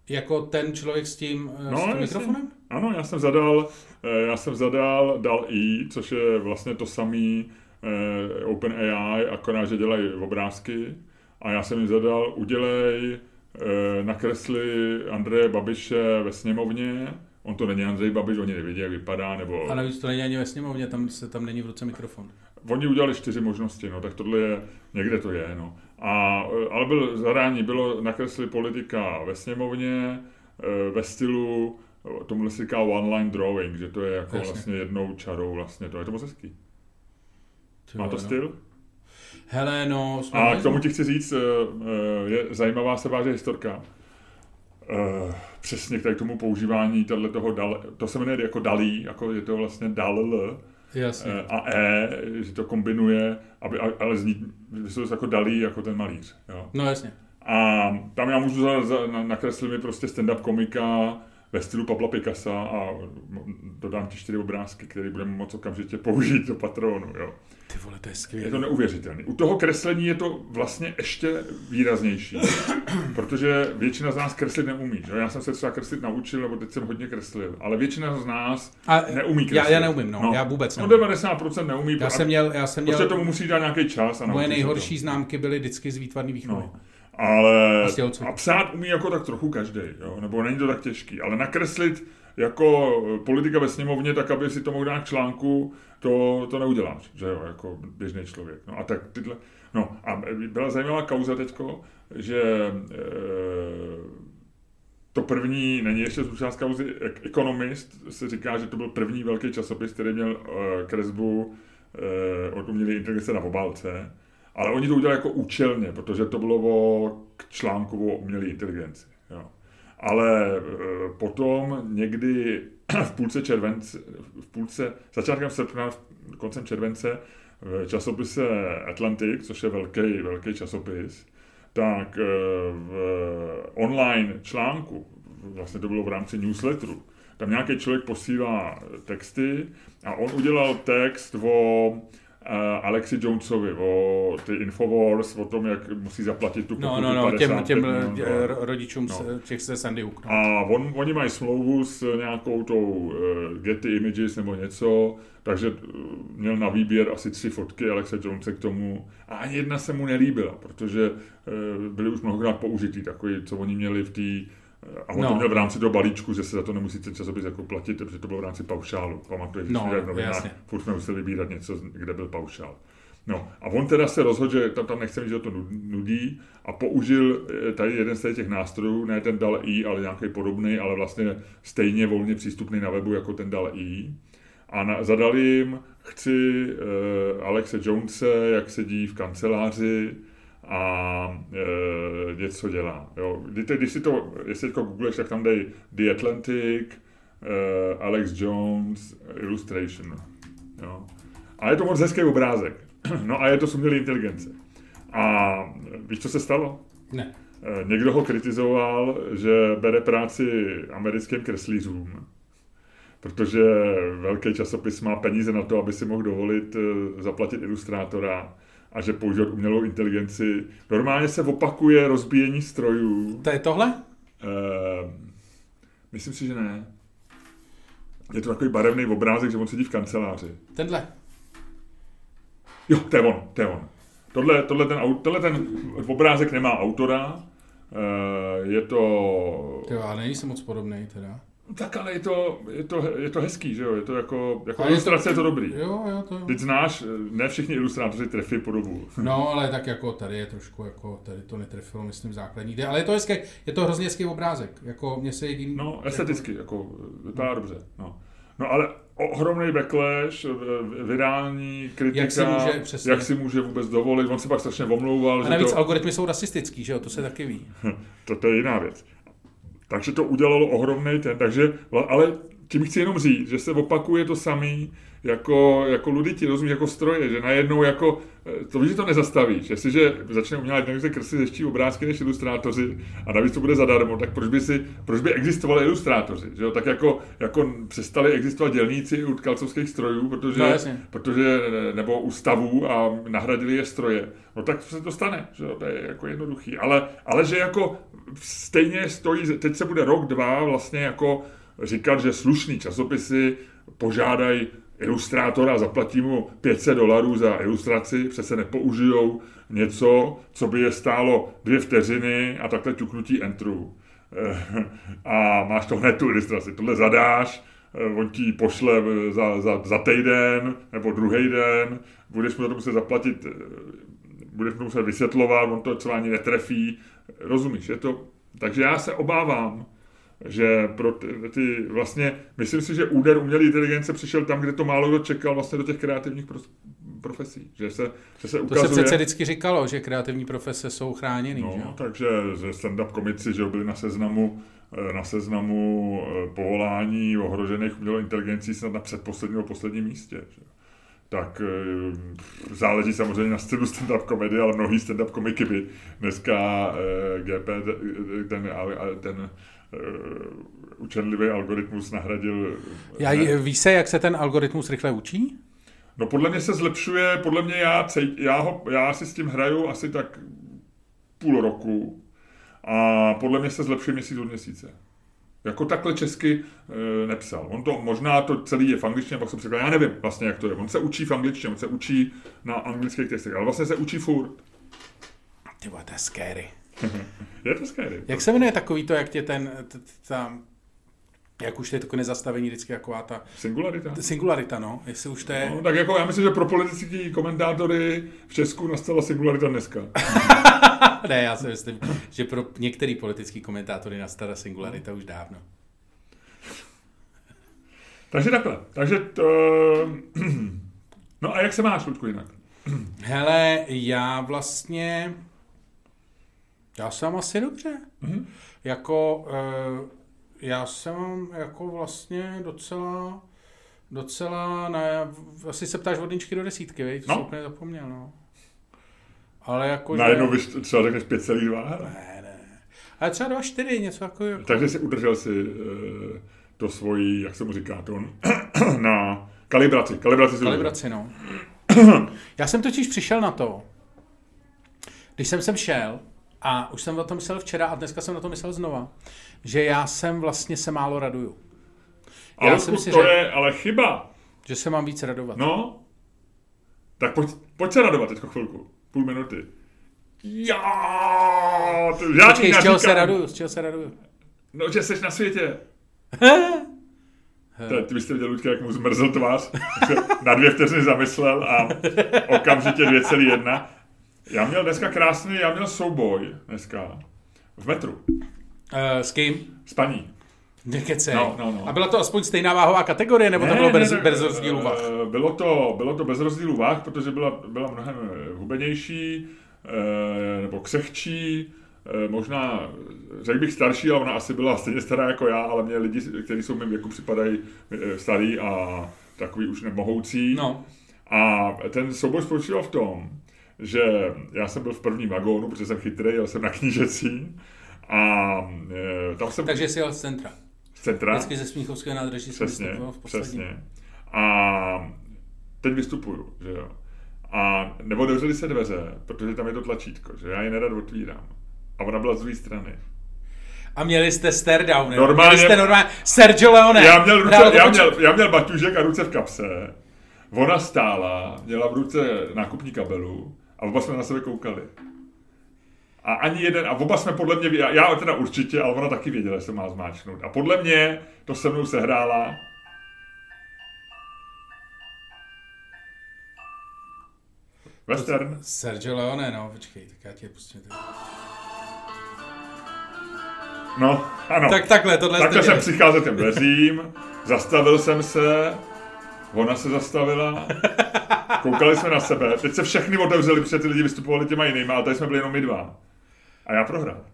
Jako ten člověk s tím, uh, No, s tím mikrofonem? Ano, já jsem zadal, eh, já jsem zadal dal i, což je vlastně to samý eh, OpenAI, akorát, že dělají obrázky. A já jsem jim zadal, udělej, eh, nakresli Andreje Babiše ve sněmovně, on to není Andrej Babiš, oni nevědí, jak vypadá, nebo... A navíc to není ani ve sněmovně, tam, se, tam není v ruce mikrofon. Oni udělali čtyři možnosti, no, tak tohle je, někde to je, no. A, eh, ale byl zadání, bylo nakresli politika ve sněmovně, eh, ve stylu, tomu se říká one-line drawing, že to je jako Jasně. vlastně jednou čarou vlastně, to je to moc hezký. Ty Má to no. styl? Hele, no, A k tomu ti chci říct, eh, eh, je zajímavá se váže historka. Eh, Přesně k tomu používání tohle toho dal, to se jmenuje jako dalí, jako je to vlastně dal Jasně. eh, a e, že to kombinuje, aby, ale zní, že to jako dalí jako ten malíř. Jo. No jasně. A tam já můžu za, za, na, nakreslit mi prostě stand-up komika ve stylu Pabla Picasa a dodám ti čtyři obrázky, které budeme moc okamžitě použít do patronu. Jo. Ty vole, to je Je skvělé. to neuvěřitelné. U toho kreslení je to vlastně ještě výraznější, protože většina z nás kreslit neumí. Že? Já jsem se třeba kreslit naučil, nebo teď jsem hodně kreslil, ale většina z nás A, neumí já, kreslit. já neumím, no, já vůbec No neumím. 90% neumí. Já jsem měl, já jsem prostě měl, tomu musí dát nějaký čas. A moje nejhorší to. známky byly vždycky z výtvarný výchovy. No. Ale A psát umí jako tak trochu každý, jo? nebo není to tak těžký, ale nakreslit jako politika ve sněmovně, tak aby si to mohl dát k článku, to, to neuděláš, že jo, jako běžný člověk. No a tak tyhle, no a byla zajímavá kauza teďko, že e, to první, není ještě součást kauzy, Ek- Economist se říká, že to byl první velký časopis, který měl e, kresbu e, od umělé inteligence na obálce, ale oni to udělali jako účelně, protože to bylo o článku o umělé inteligenci. Jo. Ale e, potom někdy v půlce července, v půlce, začátkem srpna, koncem července, v časopise Atlantic, což je velký, velký časopis, tak e, v online článku, vlastně to bylo v rámci newsletteru, tam nějaký člověk posílá texty a on udělal text o Alexi Jonesovi, o ty Infowars, o tom, jak musí zaplatit tu No, pokutu no, no, 55 těm, těm rodičům No. no. těch se Sandy Hook. No. A on, oni mají smlouvu s nějakou tou uh, Getty Images nebo něco, takže uh, měl na výběr asi tři fotky Alexe Jonese k tomu a ani jedna se mu nelíbila, protože uh, byly už mnohokrát použitý, takový, co oni měli v té a on no. to měl v rámci toho balíčku, že se za to nemusí ten časopis jako platit, protože to bylo v rámci paušálu. Pamatuješ, že No, jsme v novinách, jasně. furt jsme museli vybírat něco, kde byl paušál. No a on teda se rozhodl, že tam, tam nechce mít, že to nu- nudí a použil eh, tady jeden z těch nástrojů, ne ten DAL I, ale nějaký podobný, ale vlastně stejně volně přístupný na webu jako ten DAL I. A na, zadal jim, chci uh, Alexe Jonese, jak sedí v kanceláři a uh, něco dělá. Jo. Když, když si to, jestli teďko googleš, tak tam dej The Atlantic, uh, Alex Jones, Illustration. Jo. A je to moc hezký obrázek. No a je to z umělé inteligence. A víš, co se stalo? Ne. Eh, Někdo ho kritizoval, že bere práci americkým kreslířům, protože velký časopis má peníze na to, aby si mohl dovolit eh, zaplatit ilustrátora a že používat umělou inteligenci. Normálně se opakuje rozbíjení strojů. To je tohle? Eh, myslím si, že ne. Je to takový barevný obrázek, že on sedí v kanceláři. Tenhle. Jo, to je on, to je on. Tohle, tohle, ten, tohle ten obrázek nemá autora, eh, je to... Ty jo, ale není se moc podobný teda. Tak ale je to, je to, je to hezký, že jo? Je to jako, jako Ale je to- ilustrace je to dobrý. Jo, jo, to jo. Teď znáš, ne všichni ilustrátoři trefí podobu. No, ale tak jako tady je trošku, jako tady to netrefilo, myslím, základní. Ale je to hezký, je to hrozně hezký obrázek. Jako mě se jediný... No, esteticky, jako, vypadá dobře. No. no ale ohromný backlash, eh, vydání, kritika, Jak si může, přesně. jak si může vůbec dovolit. On se pak strašně omlouval, A že navíc to... algoritmy jsou rasistický, že jo, to se taky ví. to, to je jiná věc. Takže to udělalo ohromný ten, takže, ale tím chci jenom říct, že se opakuje to samý jako, jako luditi, rozumíš, jako stroje, že najednou jako, eh, to víš, že to nezastavíš, jestliže začne umělá inteligence kreslit hezčí obrázky než ilustrátoři a navíc to bude zadarmo, tak proč by, si, proč by existovali ilustrátoři, že jo? tak jako, jako přestali existovat dělníci u tkalcovských strojů, protože, No, jasně. protože nebo ústavů a nahradili je stroje. No tak se to stane, že jo? to je jako jednoduchý. Ale, ale že jako stejně stojí, teď se bude rok, dva vlastně jako říkat, že slušný časopisy požádají ilustrátora, zaplatí mu 500 dolarů za ilustraci, přece nepoužijou něco, co by je stálo dvě vteřiny a takhle ťuknutí entru. Eh, a máš to hned tu ilustraci. Tohle zadáš, eh, on ti pošle za, za, za týden nebo druhý den, budeš mu to muset zaplatit, eh, budeš mu muset vysvětlovat, on to třeba ani netrefí. Rozumíš, je to... Takže já se obávám, že pro ty, ty, vlastně, myslím si, že úder umělé inteligence přišel tam, kde to málo kdo čekal vlastně do těch kreativních pro, profesí. Že se, že se ukazuje, to se přece vždycky říkalo, že kreativní profese jsou chráněny. No, že? takže stand-up komici, že byli na seznamu eh, na seznamu eh, povolání ohrožených umělou inteligencí snad na předposledním nebo posledním místě. Že? tak eh, záleží samozřejmě na stylu stand-up komedy, ale mnohý stand-up komiky by dneska GP, ten, ten učenlivý algoritmus nahradil... Já, víš se, jak se ten algoritmus rychle učí? No podle mě se zlepšuje, podle mě já, já, ho, já si s tím hraju asi tak půl roku a podle mě se zlepšuje měsíc od měsíce. Jako takhle česky e, nepsal. On to možná to celý je v angličtině, pak se překládá. Já nevím vlastně, jak to je. On se učí v angličtině, on se učí na anglických textech, ale vlastně se učí furt. Ty to je scary. je to scary. Jak se jmenuje takový to, jak tě ten, tam jak už je to nezastavení vždycky taková ta... Singularita. Singularita, no. Jestli už to je... No, tak jako já myslím, že pro politický komentátory v Česku nastala singularita dneska. ne, já si myslím, že pro některý politický komentátory nastala singularita už dávno. Takže takhle. Takže to... No a jak se máš, Ludku, jinak? Hele, já vlastně... Já jsem asi dobře. Mm-hmm. Jako... Uh, já jsem jako vlastně docela, docela, ne, asi se ptáš vodničky do desítky, vej? to no. jsem úplně zapomněl, no. Ale jako, Najednou že... třeba řekneš 5,2? Ne, ne. Ale třeba 2,4, něco jako, jako... Takže si udržel si uh, to svojí, jak se mu říká, to na kalibraci. Kalibraci, kalibraci no. Já jsem totiž přišel na to, když jsem sem šel, a už jsem o tom myslel včera a dneska jsem na to myslel znova, že já jsem vlastně se málo raduju. Já ale jsem si to řek, je ale chyba. Že se mám víc radovat. No, tak pojď, pojď se radovat teď chvilku. Půl minuty. Já, to já Počkej, z čeho se raduju, z čeho se raduju? No, že jsi na světě. To, ty byste viděl, Luďka, jak mu zmrzl tvář. na dvě vteřiny zamyslel a okamžitě 2,1. Já měl dneska krásný, já měl souboj dneska v metru. Uh, s kým? S paní. Nekecej. No, no, no. A byla to aspoň stejná váhová kategorie, nebo ne, to bylo bez, ne, bez rozdílu váh? Eh, bylo to, bylo to bez rozdílu váh, protože byla, byla mnohem eh, hubenější, nebo křehčí, možná, řekl bych starší, ale ona asi byla stejně stará jako já, ale mě lidi, kteří jsou mým věku, připadají starý a takový už nemohoucí. No. A ten souboj spočíval v tom, že já jsem byl v prvním vagónu, protože jsem chytrý, jel jsem na knížecí a e, tam jsem... Takže jsi jel z centra. Z centra. Vždycky ze Smíchovského nádraží přesně, v přesně. A teď vystupuju, že jo. A nebo otevřely se dveře, protože tam je to tlačítko, že já ji nerad otvírám. A ona byla z druhé strany. A měli jste stare down, Normálně. Měli jste normálně Sergio Leone. Já měl, ruce, já, měl, já měl baťužek a ruce v kapse. Ona stála, měla v ruce nákupní kabelu a oba jsme na sebe koukali. A ani jeden, a oba jsme podle mě, já, já teda určitě, ale ona taky věděla, že se má zmáčknout. A podle mě to se mnou sehrála Western. Sergio Leone, no, počkej, tak já tě pustím. No, ano. Tak takhle, tohle Takhle jsem přicházel těm dveřím, zastavil jsem se, ona se zastavila, Koukali jsme na sebe, teď se všechny otevřeli, protože ty lidi vystupovali těma jinými, ale tady jsme byli jenom my dva. A já prohrál.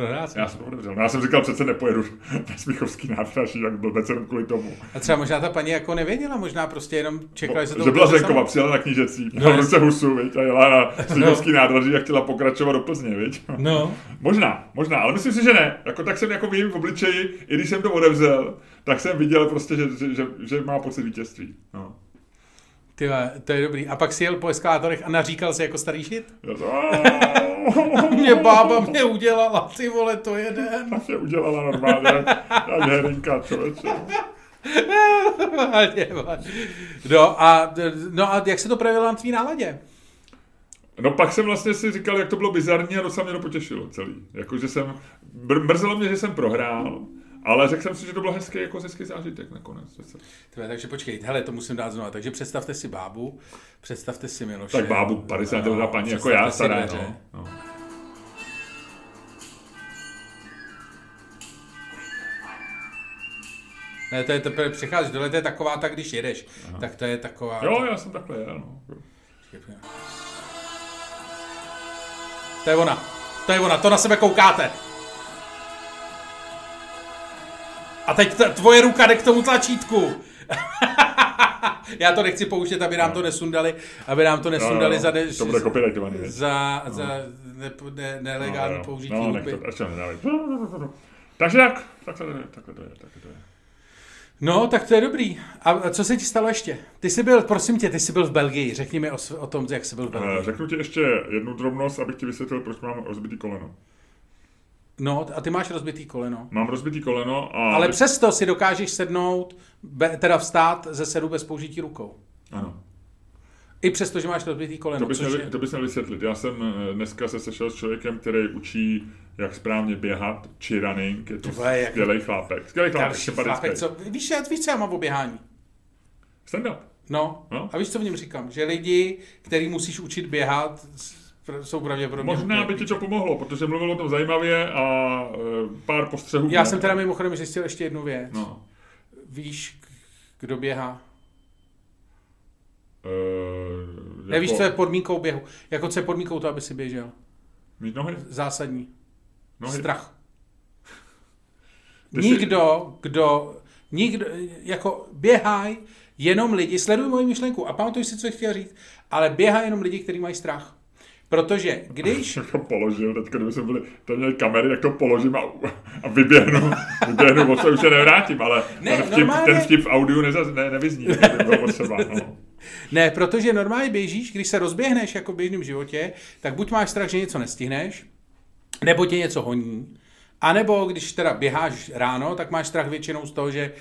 Prohrál Já jsem to otevřel. No, já jsem říkal, přece nepojedu na Smíchovský nádraží, jak byl jenom kvůli tomu. A třeba možná ta paní jako nevěděla, možná prostě jenom čekala, že to Že byla Zenková, přijela na knížecí, no, na ruce husu, viď, a jela na Smíchovský no. nádraží a chtěla pokračovat do Plzně, viď. No. možná, možná, ale myslím si, že ne. Jako tak jsem jako v jejím obličeji, i když jsem to otevřel, tak jsem viděl prostě, že, že, že, že má pocit vítězství. No. Ty to je dobrý. A pak si jel po eskalátorech a naříkal se jako starý šit? Mě bába mě udělala, ty vole, to je den. tak je udělala normálně, jak, herinka, člověče. No a, no a jak se to projevilo na tvý náladě? No pak jsem vlastně si říkal, jak to bylo bizarní a docela mě to potěšilo celý. Jako, že jsem, mrzelo mě, že jsem prohrál, ale řekl jsem si, že to bylo hezký, jako hezký zážitek nakonec. Tvé, takže počkej, hele, to musím dát znovu. Takže představte si bábu, představte si Miloše. Tak bábu 50 No, paní jako já, stará, no. no. Ne, to je teprve přicházíš, tohle to je taková, tak když jedeš, Aha. tak to je taková... Jo, já jsem takhle jel, no. To je ona, to je ona, to na sebe koukáte. A teď t- tvoje ruka jde k tomu tlačítku. Já to nechci pouštět, aby nám to nesundali, aby nám to nesundali no, za, de, to bude copyrightovaný, viď? za, za ne, ne, nelegální jo. použití no, nech to, ještě. Takže tak, takhle to je, takhle to je, takhle to je. No, tak to je dobrý. A co se ti stalo ještě? Ty jsi byl, prosím tě, ty jsi byl v Belgii. Řekni mi o, o tom, jak jsi byl v Eh, Belgii. Řeknu ti ještě jednu drobnost, abych ti vysvětlil, proč mám rozbitý koleno. No, a ty máš rozbitý koleno. Mám rozbitý koleno a... Ale přesto si dokážeš sednout, be, teda vstát ze sedu bez použití rukou. Ano. I přesto, že máš rozbitý koleno, To bys, měl, je... to bys měl vysvětlit. Já jsem eh, dneska se sešel s člověkem, který učí, jak správně běhat, či running. Je to vole, jak- skvělý chlápek. Skvělý chlápek, chlápek, co, víš, já- víš, co já mám o běhání? Stand up. No, No. a víš, co v něm říkám? Že lidi, který musíš učit běhat, jsou pravděpodobně... Možná by ti to pomohlo, protože mluvil o tom zajímavě a eh, pár postřehů. Já jsem teda mimochodem zjistil ještě jednu věc. No. Víš, kdo běhá? Uh, Nevíš, co je podmínkou běhu. Jako co je podmínkou to, aby si běžel. Mít nohy? Zásadní. nohy. Strach. Ty jsi- Nikdo, kdo, nikdo, jako běhaj jenom lidi, sleduj moji myšlenku a pamatuj si, co jsi chtěl říct, ale běhaj jenom lidi, kteří mají strach. Protože když, to položil, teďka kdyby jsme byli, to měli kamery, jak to položím a, a vyběhnu, vyběhnu, moc se už se nevrátím, ale Ne, ten, vtip, normálně- ten vtip v audiu nezaz, ne, nevyzní, to by bylo potřeba, no. ne, protože normálně běžíš, když se rozběhneš jako v běžném životě, tak buď máš strach, že něco nestihneš, nebo tě něco honí, a nebo když teda běháš ráno, tak máš strach většinou z toho, že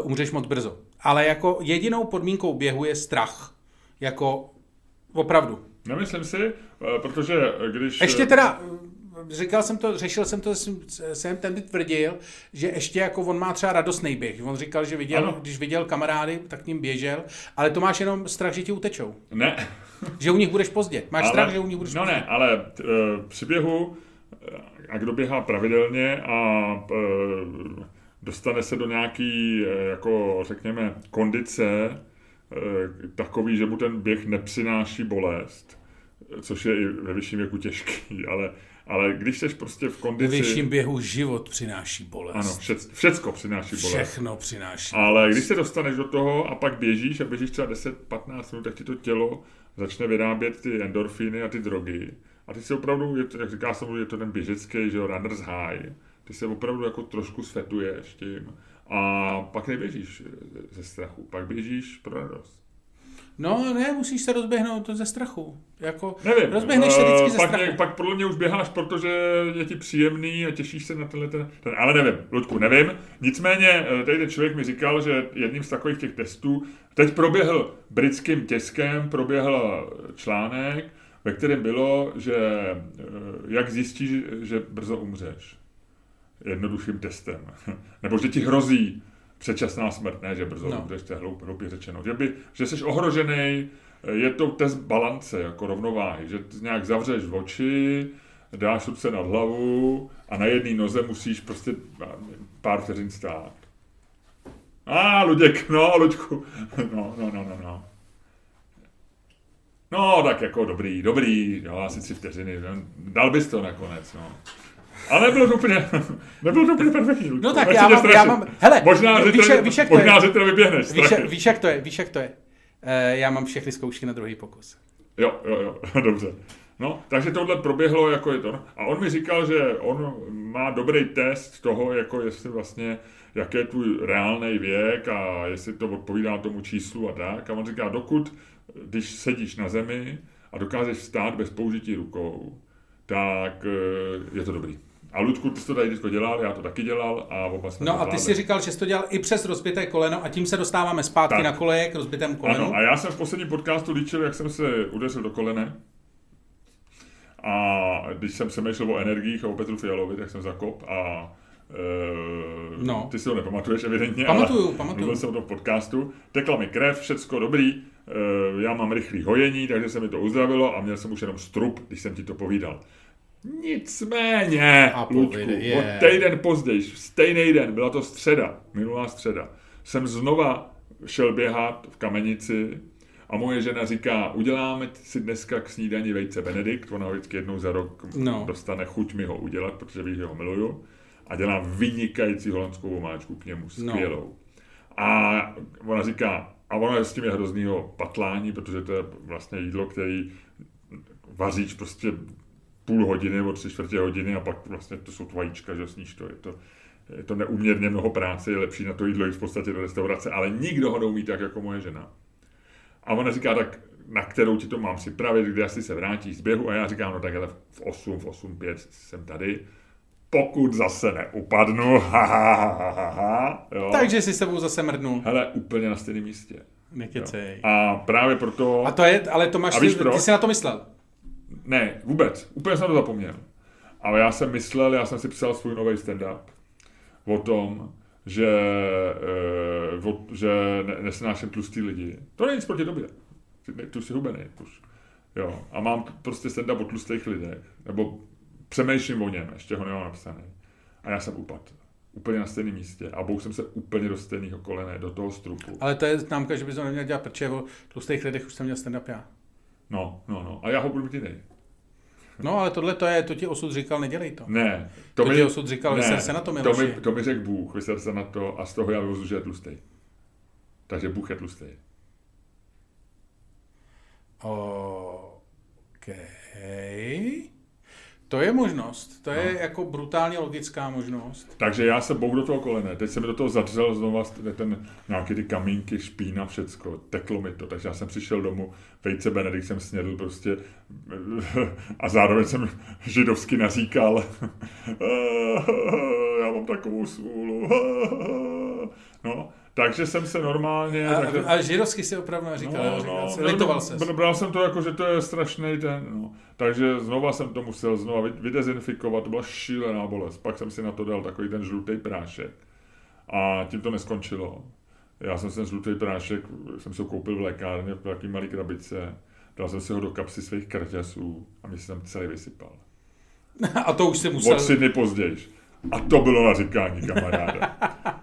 uh, umřeš moc brzo. Ale jako jedinou podmínkou běhu je strach. Jako opravdu. Nemyslím si, eh, protože když... Ještě teda, eh, říkal jsem to, řešil jsem to, jsem, jsem ten tvrdil, že ještě jako on má třeba radostný běh. On říkal, že viděl, Ano. když viděl kamarády, tak k ním běžel, ale to máš jenom strach, že ti utečou. Ne, Že u nich budeš pozdě. Máš ale, strach, že u nich budeš No pozdě. ne, ale uh, při běhu, eh, a kdo běhá pravidelně a uh, dostane se do nějaký, eh, jako řekněme, kondice, eh, takový, že mu ten běh nepřináší bolest, což je i ve vyšším věku těžký, ale, ale když jsi prostě v Ve kondici... vyšším běhu život přináší bolest. Ano, vše, všecko přináší bolest. Všechno přináší. Ale když se dostaneš do toho a pak běžíš a běžíš třeba 10-15 minut, tak ti to tělo začne vyrábět ty endorfíny a ty drogy. A ty se opravdu, je to, jak říká se, je to ten běžecký, že jo, runner's high. Ty se opravdu jako trošku svetuješ tím. A pak neběžíš ze strachu, pak běžíš pro radost. No ne, musíš se rozběhnout ze strachu. Jako, Nevím. Rozběhneš se vždycky eh, ze pak, strachu. ně- pak podle mě už běháš, protože je ti příjemný a těšíš se na tenhle ten, ten ale nevím, Ludku, nevím. Nicméně eh, tady ten člověk mi říkal, že jedním z takových těch testů, teď proběhl britským tiskem, proběhl článek, ve kterém bylo, že eh, jak zjistíš, že brzo umřeš. Jednoduchým testem. Nebo že ti hrozí předčasná smrt, ne, že brzo No. umřeš, to je hloup, hloupě řečeno. Že, by, že jsi ohrožený, je to test balance, jako rovnováhy, že ty nějak zavřeš oči, dáš ruce nad hlavu a na jedné noze musíš prostě pár vteřin stát. A, ah, Luděk, no, Luďku, no, no, no, no, no. No, tak jako dobrý, dobrý, jo, asi tři vteřiny, no, dal bys to nakonec, no. Ale nebylo to úplně, nebylo to úplně perfektní. No tak Nechci já mám- já mám- hele, možná, že víš, to, jak- víš, jak to je? možná, že to vyběhneš. víš, jak- víš, jak to je, víš, jak to je. E, já mám všechny zkoušky na druhý pokus. Jo, jo, jo, dobře. No, takže tohle proběhlo jako je to. A on mi říkal, že on má dobrý test toho, jako jestli vlastně, jaký je tvůj reálný věk a jestli to odpovídá tomu číslu a tak. A on říká, dokud, když sedíš na zemi a dokážeš vstát bez použití rukou, tak eh, je to dobrý. A Ludku, ty jsi to tady vždycky dělal, já to taky dělal a oba jsme No to a ty jsi říkal, že jsi to dělal i přes rozbité koleno a tím se dostáváme zpátky Tak. na koleje k rozbitém kolenu. Ano, a já jsem v posledním podcastu líčil, jak jsem se udeřil do kolene. A když jsem přemýšlel o energiích a o Petru Fialovi, tak jsem zakop a Uh, No. Ty si ho nepamatuješ evidentně, Pamatuju, ale pamatuju. mluvil jsem o tom v podcastu. Tekla mi krev, všecko dobrý, uh, já mám rychlý hojení, takže se mi to uzdravilo a měl jsem už jenom strup, když jsem ti to povídal. Nicméně, A Luďku, povídej, o je. týden později, stejný den, byla to středa, minulá středa, jsem znova šel běhat v Kamenici a moje žena říká, uděláme si dneska k snídani vejce Benedikt, ona ho vždycky jednou za rok No. dostane chuť mi ho udělat, protože víš, že ho miluju. A dělá vynikající holandskou omáčku k němu, No. skvělou. A ona říká, a ona s tím je hroznýho patlání, protože to je vlastně jídlo, který vaříš prostě půl hodiny nebo tři čtvrtě hodiny a pak vlastně to jsou vajíčka, že sníš to. Je to, je to neuměrně mnoho práce, je lepší na to jídlo jít v podstatě do restaurace, ale nikdo ho neumí tak jako moje žena. A ona říká, tak na kterou ti to mám připravit, kdy asi se vrátíš z běhu a já říkám, no tak ale v 8, v 8, 5 jsem tady. Pokud zase neupadnu, ha, ha, ha, ha, ha, jo. Takže si sebou zase mrdnul. Hele, úplně na stejném místě. Nekecej. A právě proto... A to je, ale Tomáš, A víš ty, proč? ty jsi na to myslel. Ne, vůbec. Úplně jsem to zapomněl. Ale já jsem myslel, já jsem si psal svůj nový stand-up o tom, že, uh, o, že ne, nesnáším tlustý lidi. To není nic proti ty už jsi hubený. Jo. A mám prostě stand-up o tlustých lidech. Nebo přemýšlím o něm, ještě ho nemám napsaný. A já jsem upadl. Úplně na stejném místě. A bouch jsem se úplně do stejného kolene, do toho strupu. Ale to je známka, že bys to neměl dělat, protože o tlustých lidech už jsem měl stand-up já. No, no, no. A já ho budu jiný. No, ale tohle to je, to ti osud říkal, nedělej to. Ne. To ti osud říkal, vyser se na to, to Miloši. mi, to mi řekl Bůh, vyser se na to a z toho já vyvozu, že je tlustý. Takže Bůh je tlustý. OK. To je možnost. To je No. jako brutálně logická možnost. Takže já se bouk do toho kolene, teď se mi do toho zadřel znova ten, ten nějaký ty kamínky, špína, všecko, teklo mi to, takže já jsem přišel domů, vejce Benedikt jsem snědl prostě a zároveň jsem židovsky naříkal, já mám takovou smůlu, no, takže jsem se normálně... A, takže... a židovsky si opravdu říkal, no, říkal no, litoval se. br- Bral jsem to jako, že to je strašný ten, no. Takže znova jsem to musel znova vy- vydezinfikovat, to byla šílená bolest. Pak jsem si na to dal takový ten žlutý prášek. A tím to neskončilo. Já jsem ten žlutý prášek, jsem si ho koupil v lékárně v takové malé krabice, dal jsem si ho do kapsy svých krťasů a mě se tam celý vysypal. A to už O musel. tři dny později. A to bylo na říkání, kamaráde.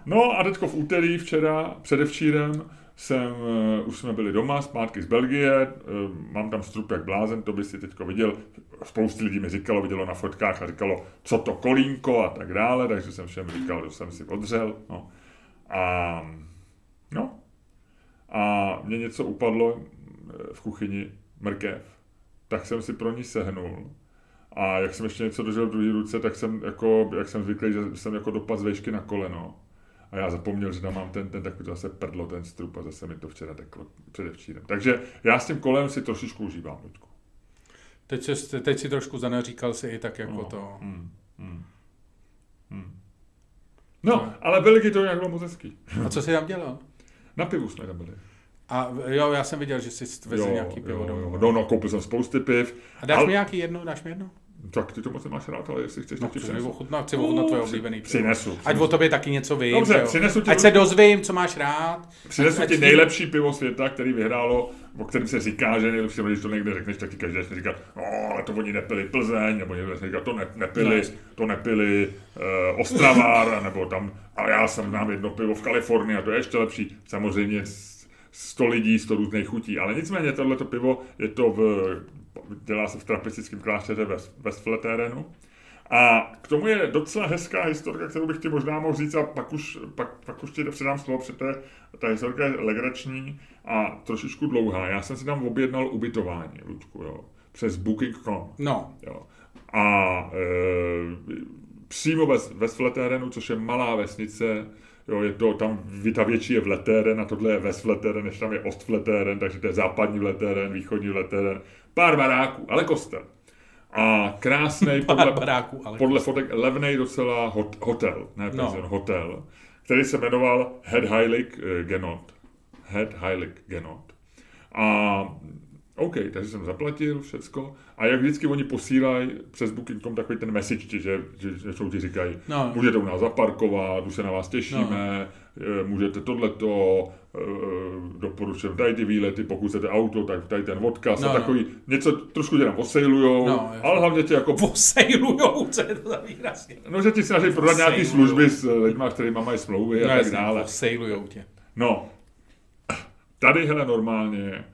No a teďko v úterý, včera, předevčírem, jsem, uh, už jsme byli doma, zpátky z Belgie, uh, mám tam strup jak blázen, to by si teďko viděl, spoustu lidí mi říkalo, vidělo na fotkách a říkalo, co to kolínko a tak dále, takže jsem všem říkal, že jsem si odřel, no. A, no. A mě něco upadlo eh, v kuchyni, mrkev, tak jsem si pro ní sehnul. A jak jsem ještě něco držel v druhé ruce, tak jsem, jako, jak jsem zvyklý, že jsem jako dopad z vejšky na koleno. A já zapomněl, že tam mám ten, ten takový zase prdlo, ten strup a zase mi to včera teklo předevčírem. Takže já s tím kolem si trošičku užívám, Luďku. Teď, si, teď si trošku zaneříkal si i tak jako No. to. Hmm, hmm, hmm. No, ale Belgii to nějak bylo moc hezký. A co jsi tam dělal? Na pivu jsme tam byli. A jo, já jsem viděl, že jsi vezl nějaký pivo jo, domů. jo. No, no, koupil jsem spousty piv. A dáš Ale- mi nějaký jedno, dáš mi jedno? Tak ty to moc nemáš rád, ale jestli chceš, No, tak ti přinesu. ochutnat, chci ochutnat tvoje oblíbený pivo. Přinesu. Ať přinesu. o tobě taky něco vím. Dobře, jo? přinesu ti Ať se dozvím, co máš rád. Přinesu Ať- ti ať- nejlepší pivo světa, který vyhrálo, o kterém se říká, že nejlepší, když to někde řekneš, tak ti každý začne říkat, no, ale to oni nepili Plzeň, nebo někdo začne říkat, to ne, nepili, No. to nepili uh, Ostravár, nebo tam, a já jsem znám jedno pivo v Kalifornii a to je ještě lepší. Samozřejmě s- 100 lidí, 100 různých chutí, ale nicméně tohleto pivo je to v, dělá se v trapistickém klášteře ve, ve Fletérenu. A k tomu je docela hezká historka, kterou bych ti možná mohl říct a pak už, pak, pak už ti předám slovo, protože ta historka je legrační a trošičku dlouhá. Já jsem si tam objednal ubytování, Ludku, jo, přes Booking.com. No, Jo. A e, přímo ve, ve Fletérenu, což je malá vesnice, Jo, je to tam, ta větší je vletéren a tohle je Westvletéren, než tam je Ostvletéren, takže to je západní vletéren, východní vletéren. Pár baráků, ale kostel. A krásný, podle, baráků, ale podle fotek levnej docela hot, hotel, ne No. penzion, hotel, který se jmenoval Head Heilig Genot. Head Heilig Genot. A OK, takže jsem zaplatil všecko. A jak vždycky oni posílají přes Booking.com takový ten message, že, že, že jsou ti říkají, No. můžete u nás zaparkovat, už se na vás těšíme, no. můžete tohleto, eh, doporučujeme tady ty výlety, pokud chcete auto, tak tady ten odkaz No, a no. takový, něco trošku tě tam osejlujou, No, ale hlavně tě jako Posejlujou, co je to za výraz? No, že ti snaží prodat nějaké Posejlujou. služby s lidmi, kterými mají smlouvy a tak dále. Posejlujou tě. No, tady, hele, normálně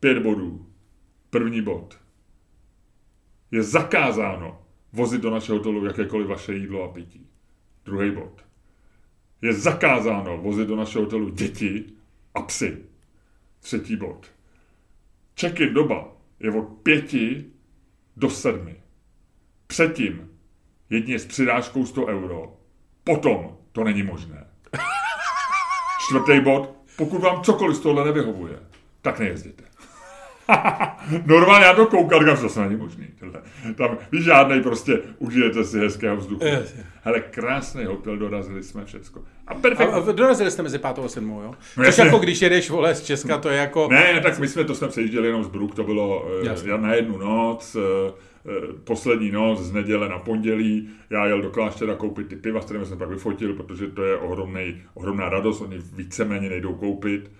pět bodů. První bod. Je zakázáno vozit do našeho hotelu jakékoliv vaše jídlo a pití. Druhý bod. Je zakázáno vozit do našeho hotelu děti a psy. Třetí bod. Check-in doba je od pěti do sedmi. Předtím jedině s přidáškou 100 euro. Potom to není možné. Čtvrtý bod. Pokud vám cokoliv z tohle nevyhovuje, tak nejezděte. Normálně já to koukal, říkám, to se není možný. Tohle. Tam, víš, žádnej prostě užijete si hezkého vzduchu. Hele, krásný hotel, dorazili jsme všecko. A A, perfektní. a dorazili jste mezi pátou a sedmou, jo? No Což jako když jedeš, vole, z Česka, to je jako... Ne, ne, tak my jsme to jsme přejížděli jenom z Brook, to bylo Jasně. uh, na jednu noc, uh, poslední noc z neděle na pondělí. Já jel do kláštera koupit ty piva, s kterými jsem pak vyfotil, protože to je ohromnej, ohromná radost, oni víceméně nejdou koupit.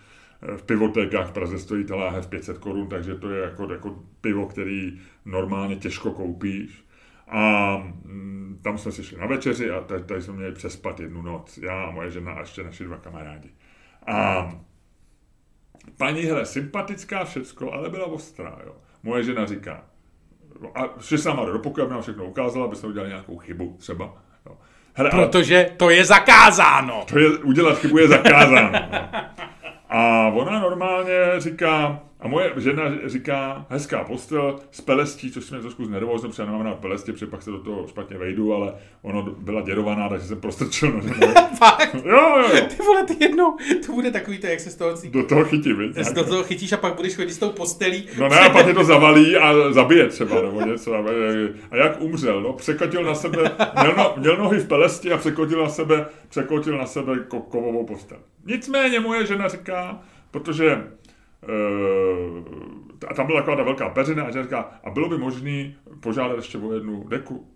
V pivotékách v Praze stojí ta láhev 500 korun, takže to je jako, jako pivo, který normálně těžko koupíš. A mm, tam jsme si šli na večeři a tady, tady jsme měli přespat jednu noc. Já a moje žena a ještě naši dva kamarádi. A paní, hele, sympatická všecko, ale byla ostrá, jo. Moje žena říká, no a šli s náma do pokoje, aby nám všechno ukázala, aby jsme udělali nějakou chybu třeba. Jo. Hele, ale Protože to je zakázáno. to je, udělat chybu je zakázáno. no. A ona normálně říká, a moje žena říká, hezká postel s pelestí, což mě trošku znervózno, protože já nemám rád pelesti, protože pak se do toho špatně vejdu, ale ono byla děrovaná, takže jsem prostrčil na ženu. Fakt? Jo, jo, jo. Ty vole, ty jednou, to bude takový to, jak se z toho cítí. Do toho chytím, viď? Se do toho chytíš a pak budeš chodit s tou postelí. No ne, a pak je to zavalí a zabije třeba, nebo něco. A, jak umřel, no, překotil na sebe, měl, no, měl nohy v pelesti a překotil na sebe, překotil na sebe ko- kovovou postel. Nicméně moje žena říká, protože a tam byla taková ta velká peřina a říká, a bylo by možné požádat ještě o jednu deku.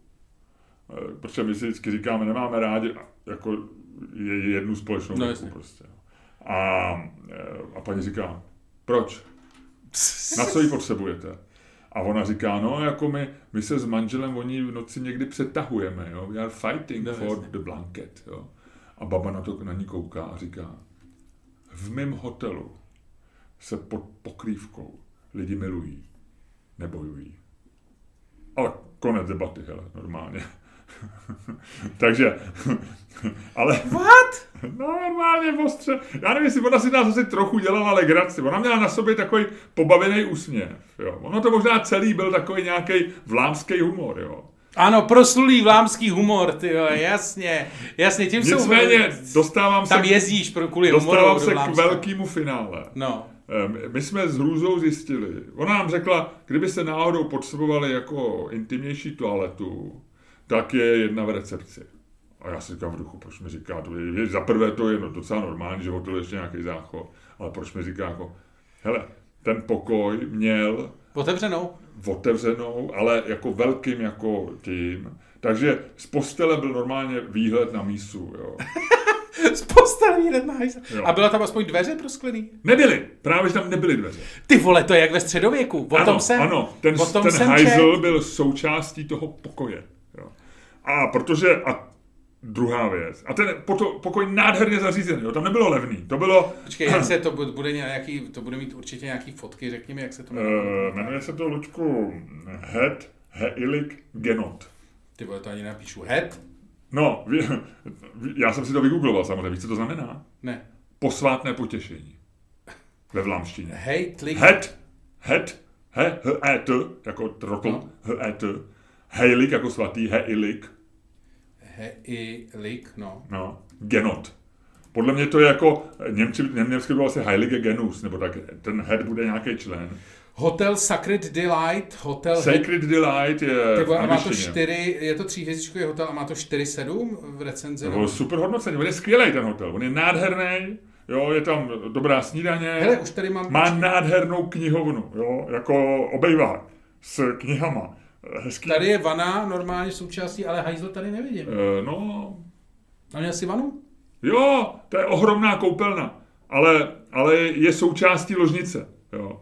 Eh, Protože my si vždycky říkáme, nemáme rádi jako je- jednu společnou No, deku prostě. A, eh, a paní říká, proč? Na co ji potřebujete? A ona říká, no, jako my, my se s manželem o ní v noci někdy přetahujeme, jo? We are fighting No, for jasně. the blanket, jo? A baba na to na ní kouká a říká, v mém hotelu se pod pokrývkou lidi milují, nebojují. Ale konec debaty, hele, normálně. Takže, ale... What? No normálně ostře. Já nevím, jestli ona si nás asi trochu dělala legraci. Ona měla na sobě takový pobavený úsměv. Jo. Ono to možná celý byl takový nějaký vlámský humor. Jo. Ano, proslulý vlámský humor, ty jo, jasně. Jasně, tím jsou... Nicméně dostávám Tam se, jezdíš pro kvůli humoru. dostávám do se k velkému finále. No. My jsme s hrůzou zjistili, ona nám řekla, kdyby se náhodou potřebovali jako intimnější toaletu, tak je jedna v recepci. A já si říkám v duchu, proč mi říká, to je, za prvé to je no, docela normální, že je ještě nějaký záchod, ale proč mi říká jako, hele, ten pokoj měl Otevřenou. otevřenou, ale jako velkým jako tím. Takže z postele byl normálně výhled na mísu, jo. Z postelí. Jo. A byla tam aspoň dveře prosklený? Nebyly, právě že tam nebyly dveře. Ty vole, to je jak ve středověku. O ano, tom jsem, ano, ten, o tom ten jsem hajzl čet. byl součástí toho pokoje. Jo. A protože, a druhá věc, a ten poto- pokoj nádherně zařízený, jo, tam nebylo levný, to bylo, Počkej, jak se to bu- bude nějaký, to bude mít určitě nějaký fotky, řekni mi, jak se to jmenuje. uh, jmenuje se to, Lučku, Het Heilig Genot. Ty vole, to ani napíšu. Het? No, ví- já jsem si to vygoogloval samozřejmě, víš, co to znamená? Ne. Posvátné potěšení. Ve vlámštině. Hej, klik. Het, het, he, h, e, t, jako trotl, No. h, e, t, heilig jako svatý, heilig, He, i, lik, no. no, genot. Podle mě to je jako, Němci, německy bylo asi Heilige Genus, nebo tak, ten head bude nějaký člen. Hotel Sacred Delight, hotel... Sacred Delight je Ty vole, v a má to čtyři, je to tříhvězdičkový hotel a má to 4,7 v recenzi. No. super hodnocení, on je skvělý ten hotel, on je nádherný, jo, je tam dobrá snídaně, Hele, už tady mám... má nádhernou knihovnu, jo, jako obejvák s knihama. Hezký. Tady je vana normálně součástí, ale hajzl tady nevidím. Eh, No, A měl jsi vanu? jo, to je ohromná koupelna, ale, ale je součástí ložnice, jo.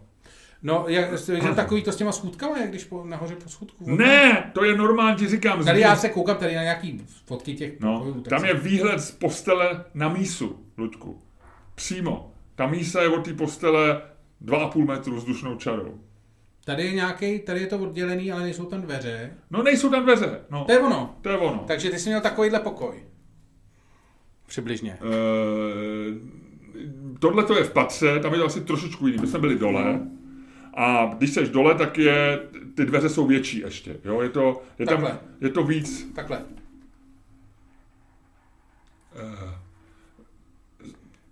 No, jak, je takový to s těma schůdkama, jak když po, nahoře po schůdku. Ne, to je normální, ti říkám. Tady já se koukám tady na nějaký fotky těch No, pokojů, tam se- je výhled z postele na mísu, Luďku. Přímo. Ta mísa je od té postele 2,5 metru vzdušnou čarou. Tady je nějaký, tady je to oddělený, ale nejsou tam dveře. No nejsou tam dveře, no. To je ono. To je ono. Takže ty jsi měl takovýhle pokoj. Přibližně. Eh, tohle to je v patře, tam je to asi trošičku jiný. My jsme byli dole. A když jsi dole, tak je, ty dveře jsou větší ještě. Jo? Je, to, je, tam, je to víc. Takhle.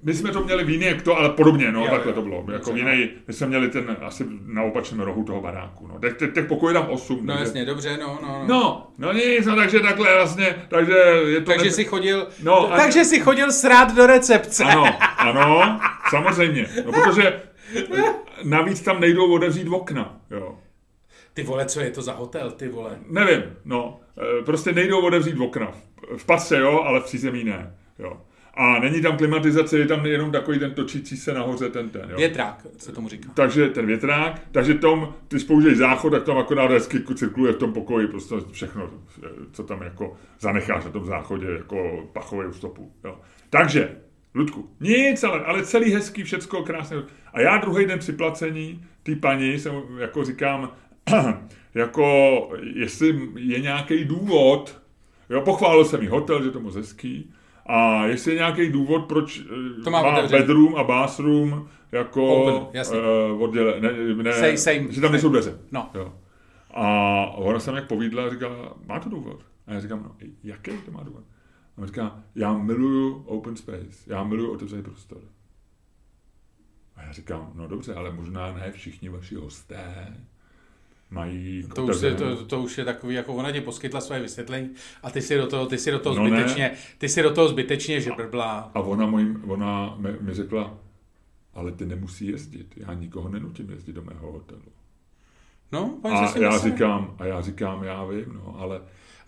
My jsme to měli v jiný, jak to, ale podobně, no, Jo, takhle jo. to bylo. Jako Dobře, jiný, my jsme měli ten asi na opačném rohu toho baráku. No. Těch, těch, těch pokojů je tam 8. No jasně, dobře, no, no. no. No, no nic, no, takže takhle vlastně, takže je to... takže ne- jsi chodil, No, a- takže jsi chodil srát do recepce. Ano, ano, samozřejmě. No, protože navíc tam nejdou otevřít okna, jo. Ty vole, co je to za hotel, ty vole. Nevím, no, e, prostě nejdou otevřít okna. V- patře jo, ale v přízemí ne, jo. A není tam klimatizace, je tam jenom takový ten točící se nahoře ten ten, jo. Větrák se tomu říká. Takže ten větrák, takže tom, když použiješ záchod, tak tam akorát hezky cirkuluje v tom pokoji prostě všechno, co tam jako zanecháš na tom záchodě, jako pachovou stopu. Jo. Takže, Ludku, nic, ale, ale celý hezký, všecko krásné. A já druhý den při placení, ty paní, jsem jako říkám, jako jestli je nějaký důvod, jo, pochválil jsem jí hotel, že to moc hezký, a jestli je nějaký důvod, proč eh, To má má otevřený. bedroom a bathroom jako Open, uh, odděle, ne, ne, Same, same. že tam nejsou dveře. No. Jo. A ona se mi jak povídla a říkala, má to důvod? A já říkám, no, jaký to má důvod? A on říká, já miluju open space, já miluju otevřený prostor. A já říkám, no dobře, ale možná ne všichni vaši hosté mají To už, je, to, to už je takový, jako ona ti poskytla své vysvětlení a ty si do toho, ty si do toho No ne. zbytečně, ty si do toho zbytečně žebrbla. A ona, mojím, ona mi, mi řekla, ale ty nemusí jezdit, já nikoho nenutím jezdit do mého hotelu. No, A já říkám, a já říkám, já vím, no, ale...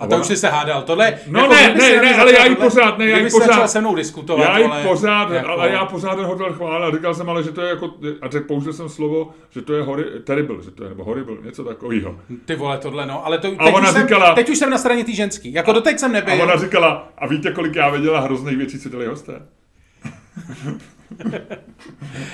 A to už jsi se hádal. Tohle, No jako, ne, ne, se ne, ale já tohle- pořád, ne, já se pořád- začal se mnou diskutovat, Já vole, pořád, jako- ale já pořád ten hotel chválil a říkal jsem ale, že to je jako, a řekl, použil jsem slovo, že to je hori, terrible, že to je, nebo horrible, něco takového. Ty vole, tohle no, ale to, teď, ona už jsem, říkala- teď už jsem na straně té ženský. Jako doteď jsem A nebyl. ona říkala, a víte, kolik já věděla hrozných věcí, co dělají hosté?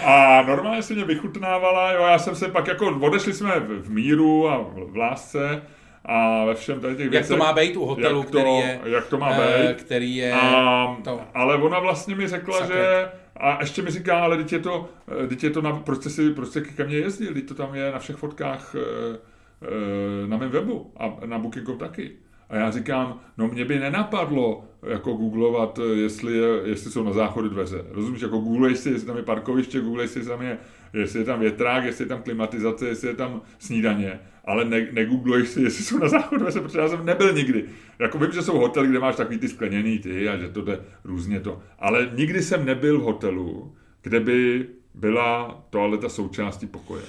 a normálně si mě vychutnávala, jo, já jsem se pak jako, odešli jsme v, v míru a v, v lásce a ve všem tady těch Jak věcech. to má být u hotelu, jak to, který je... Jak to má eh, být. Který je... A, to. ale ona vlastně mi řekla, Sakra. že a ještě mi říká, ale teď je to, eh, teď je to na, proč jste si, proč jste ke mně jezdil, teď to tam je na všech fotkách eh, na mém webu a na Bookingu taky. A já říkám, no mě by nenapadlo jako googlovat, jestli, je, jestli jsou na záchody dveře. Rozumíš, jako googlejš si, jestli tam je parkoviště, googlejš si, jestli tam je, jestli je tam větrák, jestli je tam klimatizace, jestli je tam snídaně, ale ne, negoogluješ si, jestli jsou na záchod dveře, protože já jsem nebyl nikdy. Jako vím, že jsou hotely, kde máš takový ty skleněný ty a že to jde různě to. Ale nikdy jsem nebyl v hotelu, kde by byla toaleta součástí pokoje.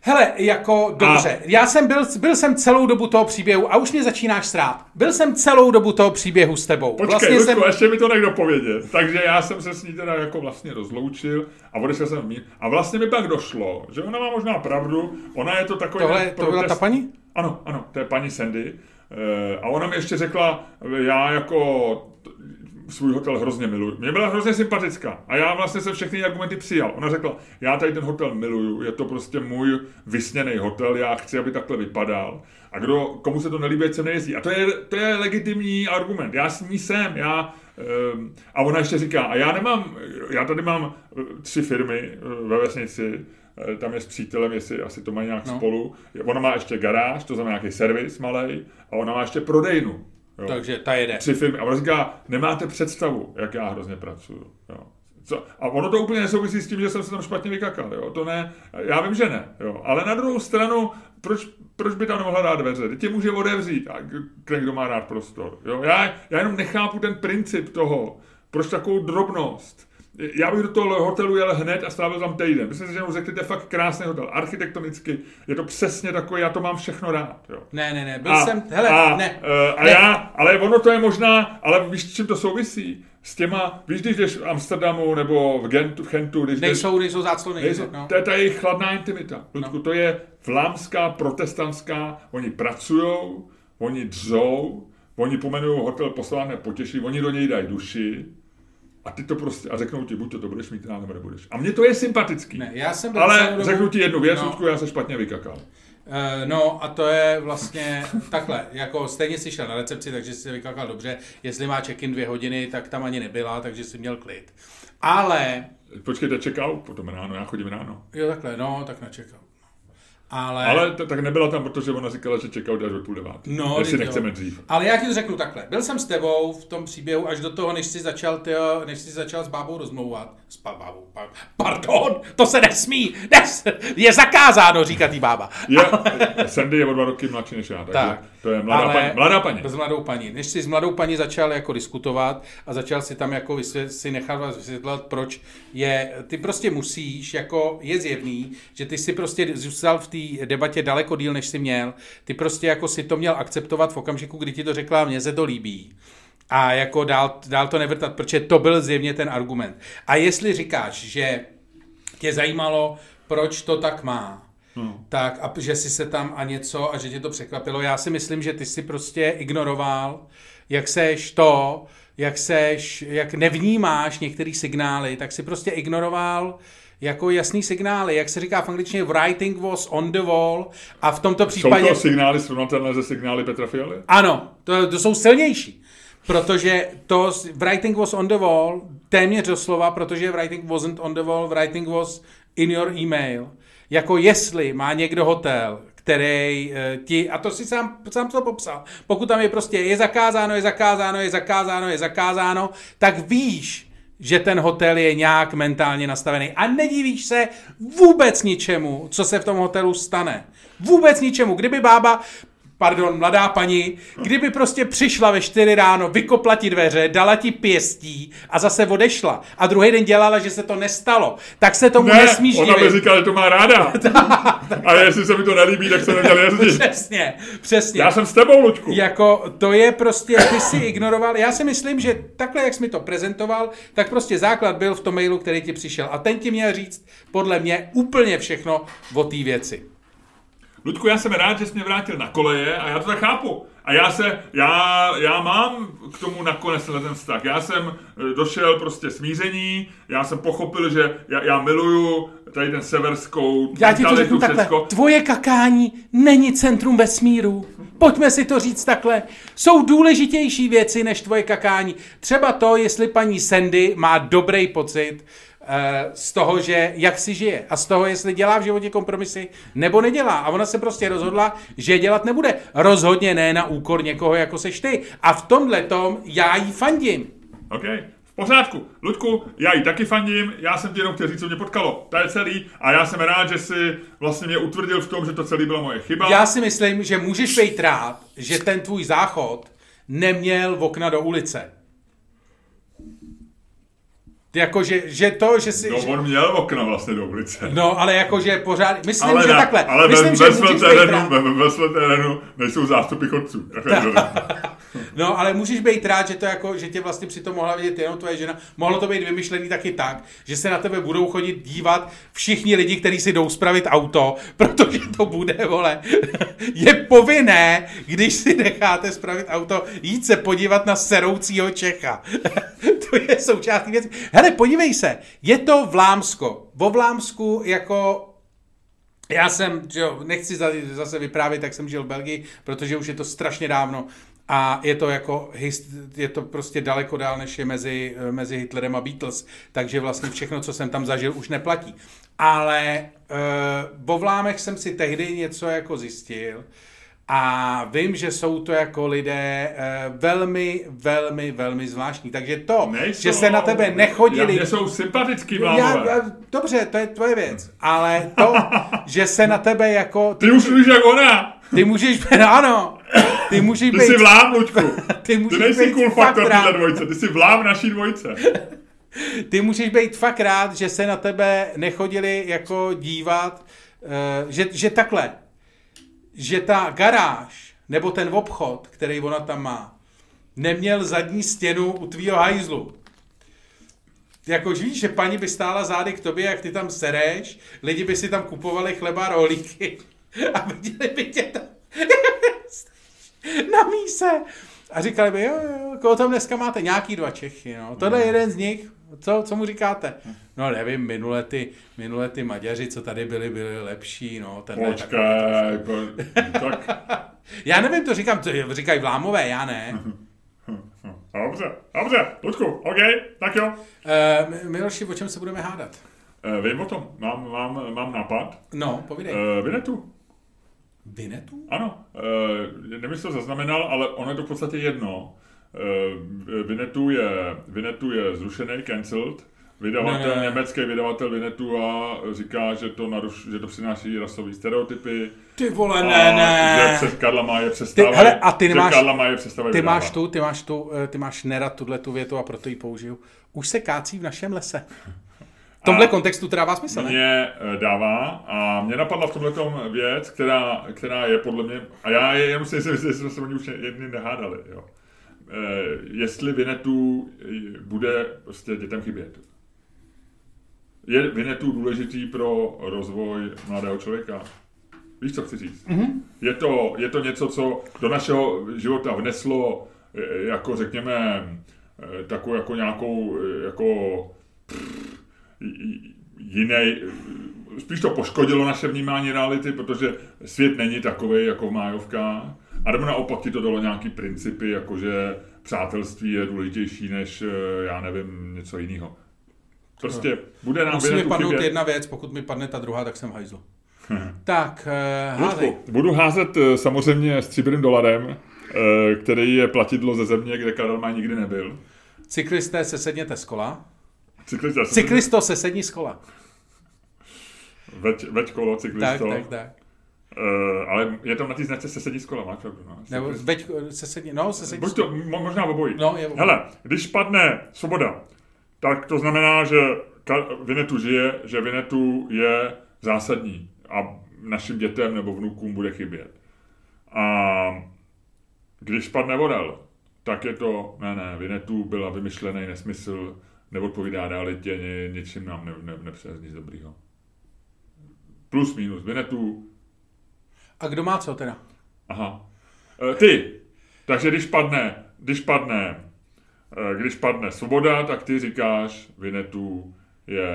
Hele, jako dobře, já jsem byl, byl jsem celou dobu toho příběhu a už mě začínáš srát. Byl jsem celou dobu toho příběhu s tebou. Počkej, vlastně Ludku, jsem, ještě mi to někdo povědět. Takže já jsem se s ní teda jako vlastně rozloučil a odešel jsem mír. A vlastně mi pak došlo, že ona má možná pravdu, ona je to takový... tohle, ten to byla ta protest- paní? Ano, ano, to je paní Sandy. Eh, A ona mi ještě řekla, já jako svůj hotel hrozně miluju. Mě byla hrozně sympatická a já vlastně se všechny argumenty přijal. Ona řekla, já tady ten hotel miluju, je to prostě můj vysněný hotel, já chci, aby takhle vypadal. A kdo, komu se to nelíbí, sem nejezdí. A to je, to je legitimní argument. Já s ní jsem, já... ehm, A ona ještě říká, a já nemám, já tady mám eh, tři firmy eh, ve vesnici, eh, tam je s přítelem, jestli asi to mají nějak no. spolu. Ona má ještě garáž, to znamená nějaký servis malý, a ona má ještě prodejnu. Jo. Takže ta jede. Tři filmy. A on říká, nemáte představu, jak já hrozně pracuju. Jo. Co? A ono to úplně nesouvisí s tím, že jsem se tam špatně vykakal. Jo. To ne, já vím, že ne. Jo. Ale na druhou stranu, proč, proč by tam nemohla dát dveře? Teď tě může otevřít, a kdo má rád prostor. Jo. Já, já jenom nechápu ten princip toho, proč takovou drobnost. Já bych do toho hotelu jel hned a strávil tam týden. Myslím si, že jenom řekli, to je fakt krásný hotel. Architektonicky je to přesně takový, já to mám všechno rád. Jo. Ne, ne, ne, byl jsem, hele, a, ne. eh, a ne. já, ale ono to je možná, ale víš, s čím to souvisí? S těma, víš, když jdeš v Amsterdamu nebo v Gentu, v Gentu, když jdeš, Nejsou, nejsou záclony. nejsou, no. to je ta jejich chladná intimita. Ludku, to je vlámská, protestantská, oni pracujou, oni dřou, oni pomenují hotel posláné potěší, oni do něj dají duši a ty to prostě, a řeknou ti, buď to, to budeš mít rád, nebo nebudeš. A mně to je sympatický. Ne, já jsem ale dobu- řeknu ti jednu věc, No. Ludku, já se špatně vykakal. Eh, No a to je vlastně takhle, jako stejně si šel na recepci, takže si se vykakal dobře, jestli má check-in dvě hodiny, tak tam ani nebyla, takže si měl klid. Ale, Počkejte, čekal, potom ráno, já chodím ráno. jo takhle, no, tak načekal. Ale, Ale to, tak nebyla tam, protože ona říkala, že čekal až do půl devátý. No, jestli jo. nechceme dřív. Ale já ti to řeknu takhle. Byl jsem s tebou v tom příběhu až do toho, než jsi začal, tyjo, než jsi začal s bábou rozmlouvat. S bábou, pa- pardon, to se nesmí. Nes, je zakázáno, říká tý bába. Je, Sandy je o dva roky mladší než já, takže Tak. To je mladá, Ale- paní, mladá paní. S mladou paní. Než jsi s mladou paní začal jako diskutovat a začal si tam jako vysvět, si nechat vás vysvětlovat, proč je, ty prostě musíš, jako je zjevný, že ty si prostě zůstal v té debatě daleko díl, než jsi měl. Ty prostě jako si to měl akceptovat v okamžiku, kdy ti to řekla, mně se to líbí. A jako dál, dál to nevrtat, protože to byl zjevně ten argument. A jestli říkáš, že tě zajímalo, proč to tak má, No. tak a že jsi se tam a něco a že tě to překvapilo. Já si myslím, že ty si prostě ignoroval, jak seš to, jak seš, jak nevnímáš některé signály, tak si prostě ignoroval jako jasný signály, jak se říká v angličtině, writing was on the wall a v tomto Jsou případě... to signály srovnatelné ze signály Petra Fialy? Ano, to, to jsou silnější. Protože to writing was on the wall, téměř doslova, protože writing wasn't on the wall, writing was in your email. Jako jestli má někdo hotel, který eh, ti, a to si sám, sám to popsal, pokud tam je prostě je zakázáno, je zakázáno, je zakázáno, je zakázáno, tak víš, že ten hotel je nějak mentálně nastavený. A nedivíš se vůbec ničemu, co se v tom hotelu stane. Vůbec ničemu. Kdyby bába pardon, mladá paní, kdyby prostě přišla ve 4 ráno, vykopla ti dveře, dala ti pěstí a zase odešla a druhý den dělala, že se to nestalo, tak se tomu Ne, nesmíš ona by divit. říkala, že to má ráda. A jestli se mi to nelíbí, tak se neměl jezdit. Přesně, přesně. Já jsem s tebou, Luďku. Jako, to je prostě, ty si ignoroval, já si myslím, že takhle, jak jsi mi to prezentoval, tak prostě základ byl v tom mailu, který ti přišel. A ten ti měl říct, podle mě, úplně všechno o té věci. Ludku, já jsem rád, že jsi mě vrátil na koleje a já to tak chápu. A já se, já, já mám k tomu nakonec ten vztah. Já jsem eh, došel prostě smíření, já jsem pochopil, že já, já miluju tady ten severskou Já ti to řeknu takhle. všecko. Tvoje kakání není centrum vesmíru. Pojďme si to říct takhle. Jsou důležitější věci než tvoje kakání. Třeba to, jestli paní Sandy má dobrý pocit eh, z toho, že jak si žije a z toho, jestli dělá v životě kompromisy nebo nedělá. A ona se prostě rozhodla, že dělat nebude. Rozhodně ne na úkor někoho, jako seš ty. A v tomhle tom já jí fandím. OK, v pořádku. Ludku, já jí taky fandím, já jsem ti jenom chtěl říct, co mě potkalo. To je celý a já jsem rád, že si vlastně mě utvrdil v tom, že to celý byla moje chyba. Já si myslím, že můžeš být rád, že ten tvůj záchod neměl okna do ulice. Jako, že, že to, že si... No, že, on měl okna vlastně do ulice. no, ale jakože pořád... Myslím, ale že na, takhle. ale myslím, ve, že ve, svém terénu, ve, ve svém terénu nejsou zástupy chodců. No, ale můžeš být rád, že to jako, že tě vlastně přitom mohla vidět jenom tvoje žena. Mohlo to být vymyšlený taky tak, že se na tebe budou chodit dívat všichni lidi, kteří si jdou spravit auto, protože to bude, vole. Je povinné, když si necháte spravit auto, jít se podívat na seroucího Čecha. to je součástí věci. Hele, podívej se, je to Vlámsko. Vo Vlámsku jako já jsem, že jo, nechci za- zase vyprávět, jak jsem žil v Belgii, protože už je to strašně dávno a je to jako, je to prostě daleko dál, než je mezi, mezi Hitlerem a Beatles, takže vlastně všechno, co jsem tam zažil, už neplatí. Ale uh, vo Vlámech jsem si tehdy něco jako zjistil A vím, že jsou to jako lidé eh, velmi, velmi, velmi zvláštní. Takže to, Nejsou, že se na tebe nechodili... Já, jsou sympatický Já, vlámové. já, dobře, to je tvoje věc. Ale to, že se na tebe jako... Ty už mluvíš jak ona. Ty můžeš být, ano, ty můžeš Ty být... jsi vlám, Luďku. Ty Ty můžeš nejsi být cool fakt faktor rád. téhle dvojce, ty jsi vlám naší dvojce. Ty můžeš být fakt rád, že se na tebe nechodili jako dívat, eh, že, že takhle, že ta garáž nebo ten obchod, který ona tam má, neměl zadní stěnu u tvýho hajzlu. Jako už víš, že paní by stála zády k tobě, jak ty tam sereš, lidi by si tam kupovali chleba a rohlíky a viděli by tě tam na míse. A říkali by, jo, jo, koho tam dneska máte? Nějaký dva Čechy, no. Tohle je jeden z nich. Co, co mu říkáte? No nevím, minule ty, minule ty Maďaři, co tady byli, byli lepší, no. Tenhle takový Počkej, po, tak, Já nevím, to říkám, to říkají vlámové, já ne. dobře, dobře, Luďku, OK, tak jo. Uh, Miloši, o čem se budeme hádat? Uh, vím o tom, mám, mám, mám nápad. No, povídej. Uh, Vinetu, Vinetu? ano, uh, nevím, jestli to zaznamenal, ale ono je to v podstatě jedno. Uh, Vinetu je, Vinetu je zrušený, cancelled. Vydavatel, Ne, ne, německý vydavatel Vinetu a říká, že to, naruš, že to přináší rasové stereotypy. Ty vole, a ne, ne. Že přes Karla Maje přestávají. hele, a ty nemáš- že Karla Maje přestávají Ty máš tu, ty máš tu, eh, ty máš nerad tuhle tu větu a proto ji použiju. Už se kácí v našem lese. V tomhle A- kontextu to dává smysl, ne? mě eh, dává a mě napadla v tomhle věc, která, která je podle mě, a já je, musím si myslet, jestli jsme se o ní už jedny nehádali, jo. E, jestli Vinetu eh, bude prostě dětem chybět. Je Vinetu důležitý pro rozvoj mladého člověka? Víš, co chci říct? Mm-hmm. Je, to, je to něco, co do našeho života vneslo, eh, jako řekněme, eh, takovou jako nějakou, eh, jako jiný, spíš to poškodilo naše vnímání reality, protože svět není takový jako v májovkách. A nebo naopak ti to dalo nějaký principy, jakože přátelství je důležitější než, eh, já nevím, něco jiného. Prostě bude nám Musí mi padnout chybět. jedna věc, pokud mi padne ta druhá, tak jsem v hajzlu. tak, uh. Luďku, budu házet eh, samozřejmě stříbrným dolarem, který je platidlo ze země, kde Karel Maj nikdy nebyl. Cyklisté se sedněte z kola. Cyklista, Cyklisto se sedni z kola. Veď, veď kolo, Tak, cyklisto. tak, tak. Uh, ale je tam na té značce se sedí z kola, máš pravdu. No. Nebo veď, se sedni, no, se sedni Buď to, mo- možná obojí. No, je obojí. Hele, když padne svoboda, tak to znamená, že Vinetu žije, že Vinetu je zásadní a našim dětem nebo vnukům bude chybět. A když spadne Vorel, tak je to, ne, ne, Vinetu byla vymyšlený nesmysl, neodpovídá realitě, ně, něčím nám ne, ne, nepřines nic dobrýho. Plus, minus, Vinetu, A kdo má co teda? Aha. E, ty. Takže když padne, když padne, e, když padne svoboda, tak ty říkáš, Vinetu je,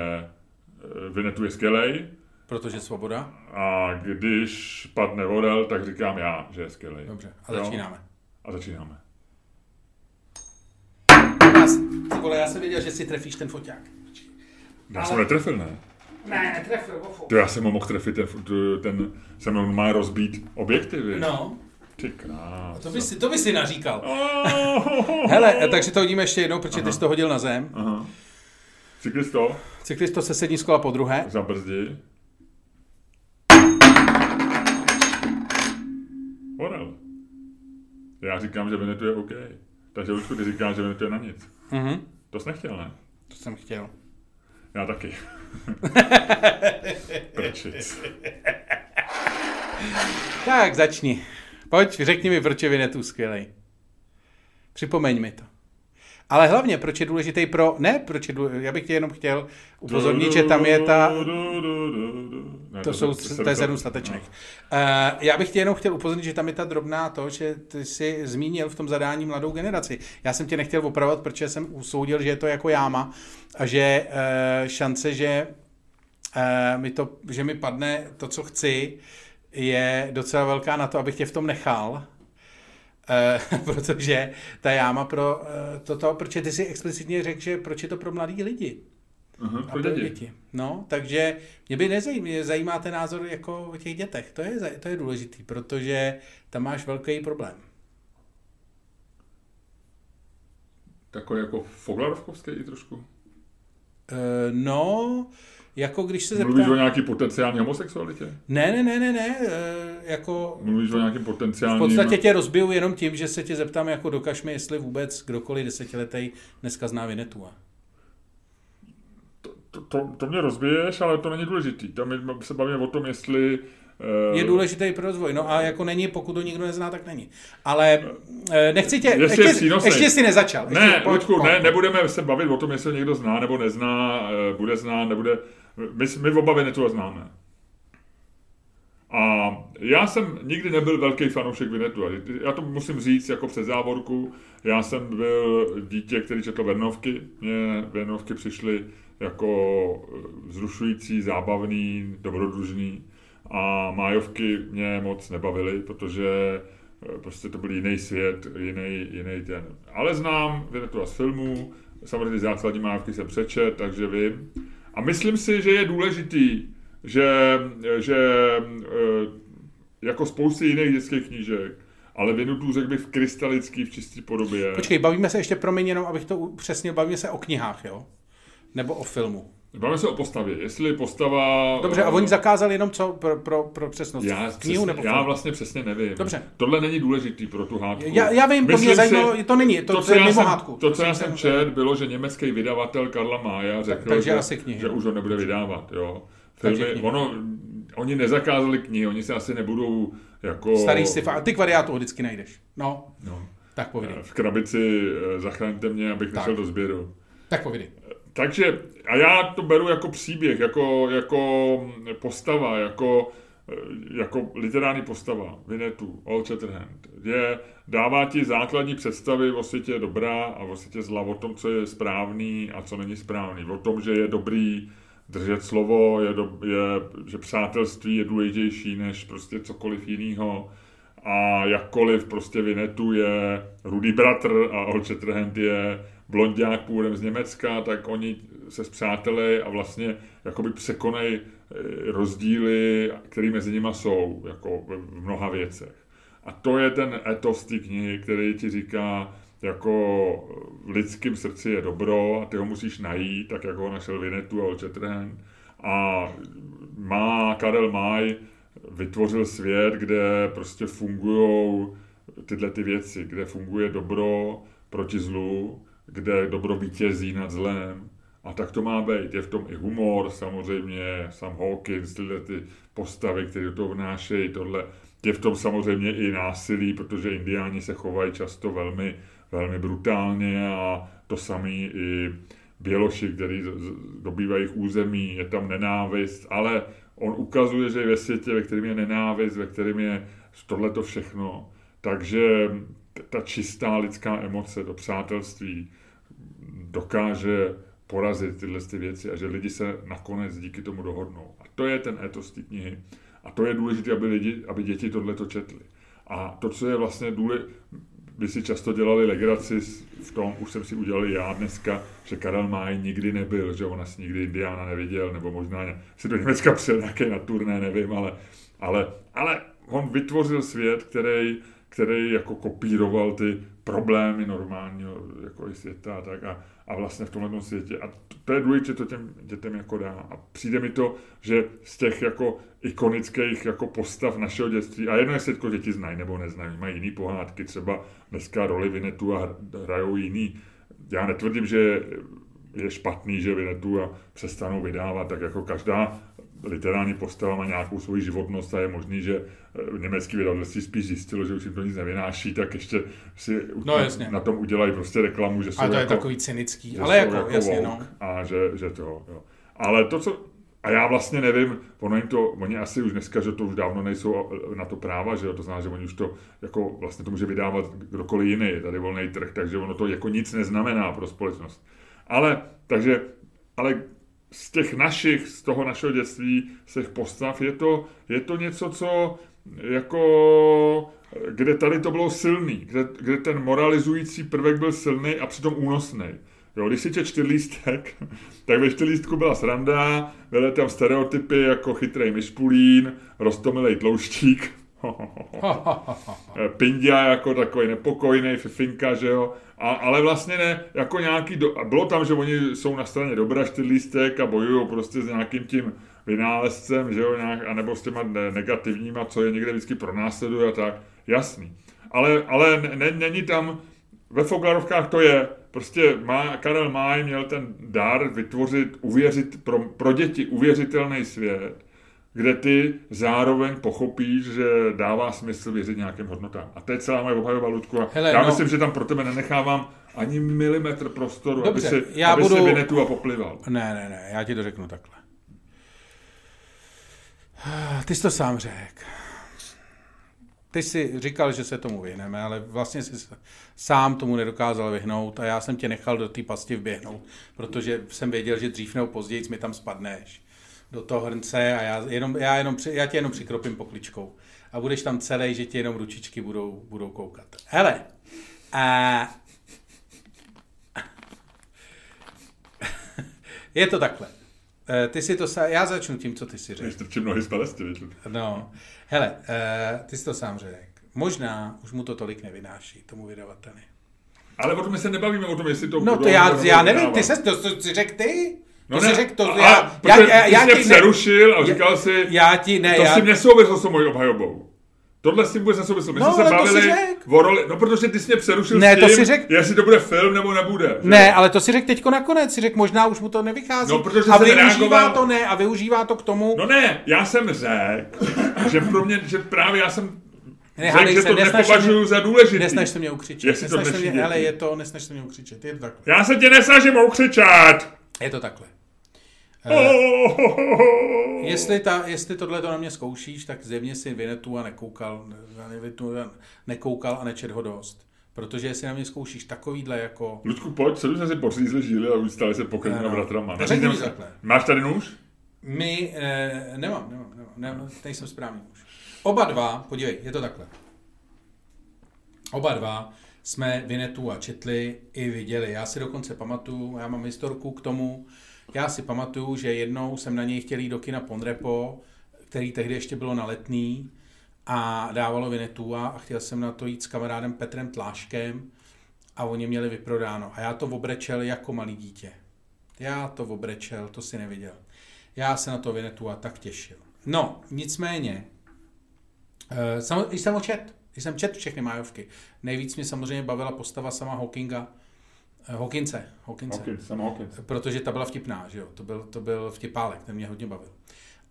e, Vinetu je skvělej. Protože svoboda. A když padne Vorel, tak říkám já, že je skvělej. Dobře, a Jo? začínáme. A začínáme. Já, ty vole, já jsem věděl, že si trefíš ten foťák. Já Ale- jsem netrefil, ne? Ne, netrefil, ofo. To já jsem ho mohl trefit, ten, ten jsem ho má rozbít objektivy. No, Ty krás. to by si, to by si naříkal. Oh, Hele, takže to hodíme ještě jednou, protože ty jsi to hodil na zem. Aha. Cyklisto, Cyklisto se sední z kola po druhé. zabrzdi. Orel. Já říkám, že Venetu je OK. Takže už ty říkáš, že Venetu je na nic. Mhm, To jsi nechtěl, ne? to jsem chtěl. Já taky. Prčic. Tak, začni. Pojď, řekni mi, proč je Vinetu skvělej. Připomeň mi to. Ale hlavně, proč je důležitý pro... Ne, proč je důležitý, já bych tě jenom chtěl upozornit, že tam je ta... To jsou, to je sedm statečných. Uh, já bych tě jenom chtěl upozornit, že tam je ta drobná to, že ty jsi zmínil v tom zadání mladou generaci. Já jsem tě nechtěl opravovat, protože jsem usoudil, že je to jako jáma a že uh, šance, že, uh, mi to, že mi padne to, co chci, je docela velká na to, abych tě v tom nechal. Uh, protože ta jáma pro toto, protože ty si explicitně řekl, že proč je to pro mladý lidi. Aha, a pro děti. děti. No, takže mě by nezajímá, mě zajímá ten názor jako o těch dětech. To je, to je důležitý, protože tam máš velký problém. Takový jako Foglarovkovský i trošku? Uh, no, jako když se zeptám... Mluvíš o nějaký potenciální homosexualitě? Ne, ne, ne, ne, ne, uh, jako... Mluvíš o nějakým potenciálním... V podstatě tě rozbiju jenom tím, že se tě zeptám, jako dokaž mi, jestli vůbec kdokoliv desetiletý dneska zná Vinetua. To, to, to, to mě rozbiješ, ale to není důležitý. Tam se bavíme o tom, jestli je eh, důležitý pro rozvoj. No a jako není, pokud to nikdo nezná, tak není. Ale eh, nechci tě, ještě, ještě, ještě jsi nezačal. Ještě, ne, pojď, Luďku, ne, nebudeme se bavit o tom, jestli někdo zná nebo nezná, eh, bude znát, nebude. My, my oba Vinetu známe. A já jsem nikdy nebyl velký fanoušek Vinetu. Já to musím říct jako před závorku. Já jsem byl dítě, který četl Vernovky. Mně Vernovky přišly jako vzrušující, zábavný, dobrodružný a májovky mě moc nebavily, protože eh, prostě to byl jiný svět, jiný, jiný ten. Ale znám to z filmů, samozřejmě základní májovky jsem přečet, takže vím. A myslím si, že je důležitý, že, že eh, jako spousty jiných dětských knížek, ale Vinutu řekl bych v krystalický, v čisté podobě. Počkej, bavíme se ještě, promiň, jenom abych to přesně, bavíme se o knihách, jo? Nebo o filmu? Bavíme se o postavě. Jestli postava... Dobře, a oni zakázali jenom co pro, pro, pro přesnost? Já, knihu nebo já vlastně přesně nevím. Dobře. Tohle není důležitý pro tu hádku. Já, já vím, Myslím to mě zajímalo, to není, to, to, co je mimo jsem, hádku. To, co já jsem čet, bylo, že německý vydavatel Karla Mája řekl, tak, že, asi knihy. že už ho nebude vydávat. Jo. Filmy, ono, oni nezakázali knihy, oni se asi nebudou jako... Starý sci Ty kvariátu vždycky najdeš. No. no. Tak povídej. V krabici eh, zachraňte mě, abych tak. nešel do sběru. Tak povídej. Takže, a já to beru jako příběh, jako, jako postava, jako, jako literární postava, Vinetu, All Shatterhand. Je, dává ti základní představy o světě dobrá a o světě zla, o tom, co je správný a co není správný, o tom, že je dobrý držet slovo, je, do, je že přátelství je důležitější než prostě cokoliv jiného a jakkoliv prostě Vinetu je rudý bratr a Old Shatterhand je blondák původem z Německa, tak oni se zpřáteli a vlastně jakoby překonají eh, rozdíly, které mezi nimi jsou, jako v mnoha věcech. A to je ten etos té knihy, který ti říká, jako v lidském srdci je dobro a ty ho musíš najít, tak jako ho našel Vinetu a Olčetren. A má Karel Maj vytvořil svět, kde prostě fungují tyhle ty věci, kde funguje dobro proti zlu, kde dobro vítězí nad zlem. A tak to má být. Je v tom i humor, samozřejmě, Sam Hawkins, tyhle ty postavy, které toho vnášejí, tohle. Je v tom samozřejmě i násilí, protože indiáni se chovají často velmi, velmi brutálně a to samý i Běloši, který dobývají území, je tam nenávist, ale on ukazuje, že je ve světě, ve kterém je nenávist, ve kterém je tohleto všechno. Takže ta čistá lidská emoce do přátelství dokáže porazit tyhle ty věci a že lidi se nakonec díky tomu dohodnou. A to je ten etos té knihy. A to je důležité, aby, lidi, aby děti tohle to četly. A to, co je vlastně důležité, by si často dělali legraci v tom, už jsem si udělal já dneska, že Karel Máj nikdy nebyl, že on asi nikdy Indiána neviděl, nebo možná si do Německa přijel nějaké na turné, nevím, ale, ale, ale on vytvořil svět, který který jako kopíroval ty problémy normálního jako světa a tak a, a vlastně v tomhle světě. A to je důležité, to těm dětem jako dá. A přijde mi to, že z těch jako ikonických jako postav našeho dětství, a jedno jestli to děti znají nebo neznají, mají jiný pohádky, třeba dneska roli Vinetu a hrajou jiný. Já netvrdím, že je špatný, že Vinetu a přestanou vydávat, tak jako každá literární postava má nějakou svoji životnost a je možný, že eh, německý vydavatelství spíš zjistilo, že už jim to nic nevynáší, tak ještě si no, jasně. na tom udělají prostě reklamu, že jsou A to jako, je takový cynický, ale jako, jako jasně, no. A že, že to, jo. Ale to, co, a já vlastně nevím, ono jim to, oni asi už dneska, že to už dávno nejsou na to práva, že jo, to znamená, že oni už to, jako vlastně to může vydávat kdokoliv jiný, je tady volný trh, takže ono to jako nic neznamená pro společnost. Ale, takže, ale z těch našich, z toho našeho dětství, z těch postav, je to, je to něco, co jako, kde tady to bylo silný, kde, kde ten moralizující prvek byl silný a přitom únosný. Jo, když si čet čtyřlístek, tak ve čtyřlístku byla sranda, byly tam stereotypy jako chytrý myšpulín, rostomilej tlouštík, Pindia jako takový nepokojný, fifinka, že jo. A, ale vlastně ne, jako nějaký, do, bylo tam, že oni jsou na straně dobra čtyřlístek a bojují prostě s nějakým tím vynálezcem, že jo, nějak, anebo s těma negativníma, co je někde vždycky pronásleduje a tak, jasný. Ale, ale ne, není tam, ve Foglarovkách to je, prostě má, Karel Máj měl ten dar vytvořit, uvěřit, pro, pro děti uvěřitelný svět, kde ty zároveň pochopíš, že dává smysl věřit nějakým hodnotám. A to je celá moje obhajová, Ludku. A Hele, já no, myslím, že tam pro tebe nenechávám ani milimetr prostoru, dobře, aby si, já aby budu... si vynetu a poplival. Ne, ne, ne, já ti to řeknu takhle. Ty jsi to sám řekl. Ty jsi říkal, že se tomu vyhneme, ale vlastně jsi sám tomu nedokázal vyhnout a já jsem tě nechal do té pasti vběhnout, protože jsem věděl, že dřív nebo později mi tam spadneš do toho hrnce a já, jenom, já, jenom, já tě jenom přikropím pokličkou. A budeš tam celý, že ti jenom ručičky budou, budou koukat. Hele, a... je to takhle. Eh, ty si to sám, já začnu tím, co ty si řekl. Strčím nohy z palesty, No, hele, uh, ty jsi to sám řekl. Možná už mu to tolik nevynáší, tomu vydavateli. Ale o tom my se nebavíme, o tom, jestli to... No to já, já nevím, ty se to, to, to řekl ty? No to ne, řekl to, já, a, já, já, já, já ti přerušil a říkal si, já ti ne, to já, si nesouvislo s mojí obhajobou. Tohle s tím vůbec nesouvislo. My no, jsme se bavili o roli, no protože ty jsi mě přerušil ne, s tím, to si řek... jestli to bude film nebo nebude. Že? Ne, ale to si řekl teďko nakonec, si řekl, možná už mu to nevychází. No, protože a využívá reagoval... to ne, a využívá to k tomu. No ne, já jsem řekl, že pro mě, že právě já jsem ne, řekl, že to nepovažuji mě, za důležitý. Nesnaž se mě ukřičet. Jestli nesnaž to mě, ale je to, nesnaž se mě ukřičet. Je to takhle. Já se tě nesnažím ukřičet. Je to takhle. Uh, jestli, ta, jestli tohle to na mě zkoušíš, tak zjevně si Vinetu a nekoukal, nekoukal a nečet ho dost. Protože jestli na mě zkoušíš takovýhle jako... Ludku, pojď, sedm jsme si pořízli žíly a ustáli se pokrývna no, bratrama. Máš tady nůž? My, eh, nemám, nemám, nemám, nemám, nejsem správný muž. Oba dva, podívej, je to takhle. Oba dva jsme Vinetu a četli i viděli. Já si dokonce pamatuju, já mám historku k tomu, já si pamatuju, že jednou jsem na něj chtěl jít do kina Ponrepo, který tehdy ještě bylo na letný a dávalo Vinetu a chtěl jsem na to jít s kamarádem Petrem Tláškem a oni měli vyprodáno. A já to obrečel jako malý dítě. Já to obrečel, to si neviděl. Já se na to Vinetu a tak těšil. No, nicméně, uh, jsem ho čet, jsem čet všechny májovky. Nejvíc mě samozřejmě bavila postava sama Hawkinga, Eh, Hawkinse. Hawkinse. Hawkins, jsem Hawkins. Protože ta byla vtipná, že jo? To byl, to byl vtipálek, ten mě hodně bavil.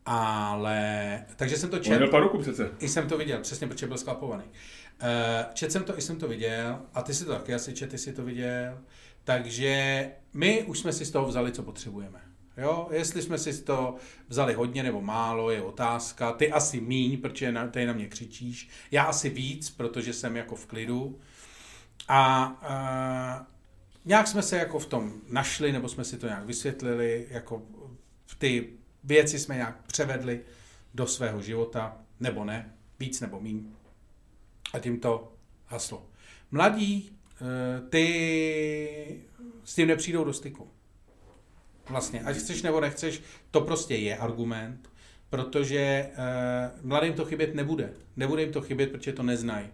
Ale, takže jsem to četl. Měl paruku přece. I jsem to viděl, přesně, protože byl sklapovaný. Uh, čet jsem to, i jsem to viděl, a ty si to taky asi čet, ty si to viděl. Takže my už jsme si z toho vzali, co potřebujeme. Jo, jestli jsme si z toho vzali hodně nebo málo, je otázka. Ty asi míň, protože na, ty na mě křičíš. Já asi víc, protože jsem jako v klidu. A uh, nějak jsme se jako v tom našli, nebo jsme si to nějak vysvětlili, jako ty věci jsme nějak převedli do svého života, nebo ne, víc nebo míň. A tím to haslo. Mladí, eh, ty s tím nepřijdou do styku. Vlastně, ať chceš nebo nechceš, to prostě je argument, protože uh, mladým to chybět nebude. Nebude jim to chybět, protože to neznají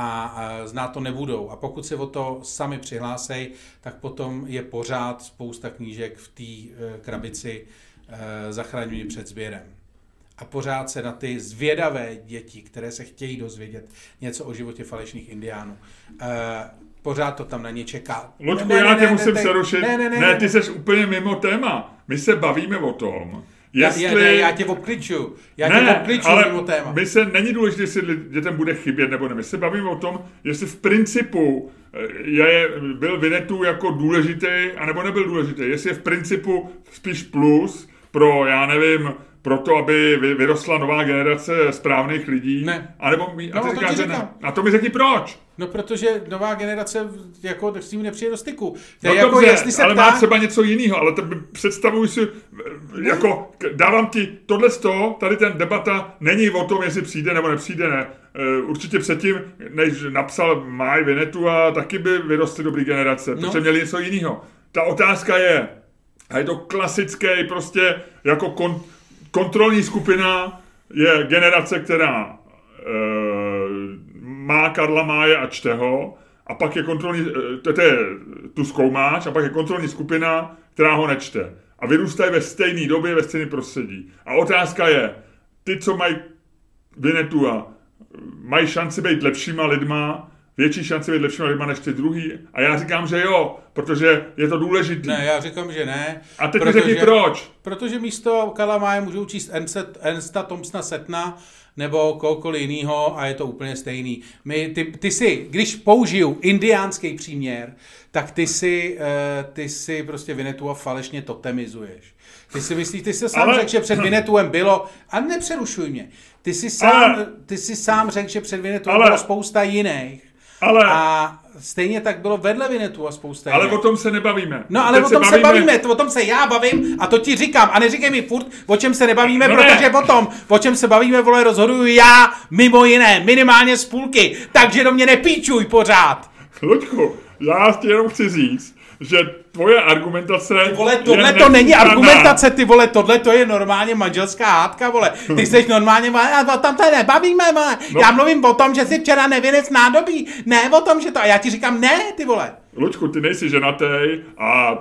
a znát to nebudou. A pokud se o to sami přihlásej, tak potom je pořád spousta knížek v té e, krabici e, zachraňují před sběrem. A pořád se na ty zvědavé děti, které se chtějí dozvědět něco o životě falešných indiánů, e, pořád to tam na ně čeká. Ludku, já tě ne, musím ne, přerušit. Ne, ne, ne, ne, ty jsi úplně mimo téma. My se bavíme o tom, Jestli... Já, já, já tě obkliču. Já ne, tě obkliču ale mimo téma. My se, není důležité, jestli dětem bude chybět nebo ne. My se bavíme o tom, jestli v principu eh, je, byl Vinetu jako důležitý, anebo nebyl důležitý. Jestli je v principu spíš plus pro, já nevím, pro to, aby vyrostla nová generace správných lidí. Ne. A nebo mi, no, a ty říkáš, že ne. A to mi řekni proč. No protože nová generace jako s tím nepřijde do styku. no jako, dobře, jestli se ale ptá... má třeba něco jiného, ale to představuj si, ne. jako dávám ti tohle to, tady ten debata není o tom, jestli přijde nebo nepřijde, ne. E, určitě předtím, než napsal Maj Vinetu a taky by vyrostly dobrý generace, no. protože měli něco jiného. ta otázka je, a je to klasický prostě jako kon, kontrolní skupina je generace, která e, má Karla Máje a čte ho, a pak je kontrolní, e, to, to je, tu zkoumáš, a pak je kontrolní skupina, která ho nečte. A vyrůstají ve stejné době, ve stejném prostředí. A otázka je, ty, co mají Vinetua, mají šanci být lepšíma lidma, větší šanci být lepšíma lidma než ty druhý? A já říkám, že jo, protože je to důležitý. Ne, já říkám, že ne. A teď mi řekni proč. Protože místo Kalamáje můžou číst Ernsta Thompsona Setna, nebo kohokoliv jiného a je to úplně stejný. My, ty, ty si, když použiju indiánský příměr, tak ty si, uh, ty si prostě Vinetua falešně totemizuješ. Ty si myslíš, ty jsi sám Ale... řekl, že před Vinetuem bylo, a nepřerušuj mě, ty si sám, Ale... ty si sám řekl, že před Vinetuem Ale... bylo spousta jiných. Ale... A stejně tak bylo vedle Vinetu a spousta Ale o tom se nebavíme. No ale Teď o tom se bavíme... se bavíme, o tom se já bavím a to ti říkám. A neříkej mi furt, o čem se nebavíme, no protože ne. o tom, o čem se bavíme, vole, rozhoduju já, mimo jiné, minimálně z půlky. Takže do mě nepíčuj pořád. Luďku, já ti jenom chci říct, že tvoje argumentace... Ty vole, tohle to není argumentace, ty vole, tohle to je normálně manželská hádka, vole. Ty jsi normálně, a o tom to nebavíme, vole. No. Já mluvím o tom, že jsi včera nevěnec nádobí, ne o tom, že to... A já ti říkám, ne, ty vole. Lučku, ty nejsi ženatý a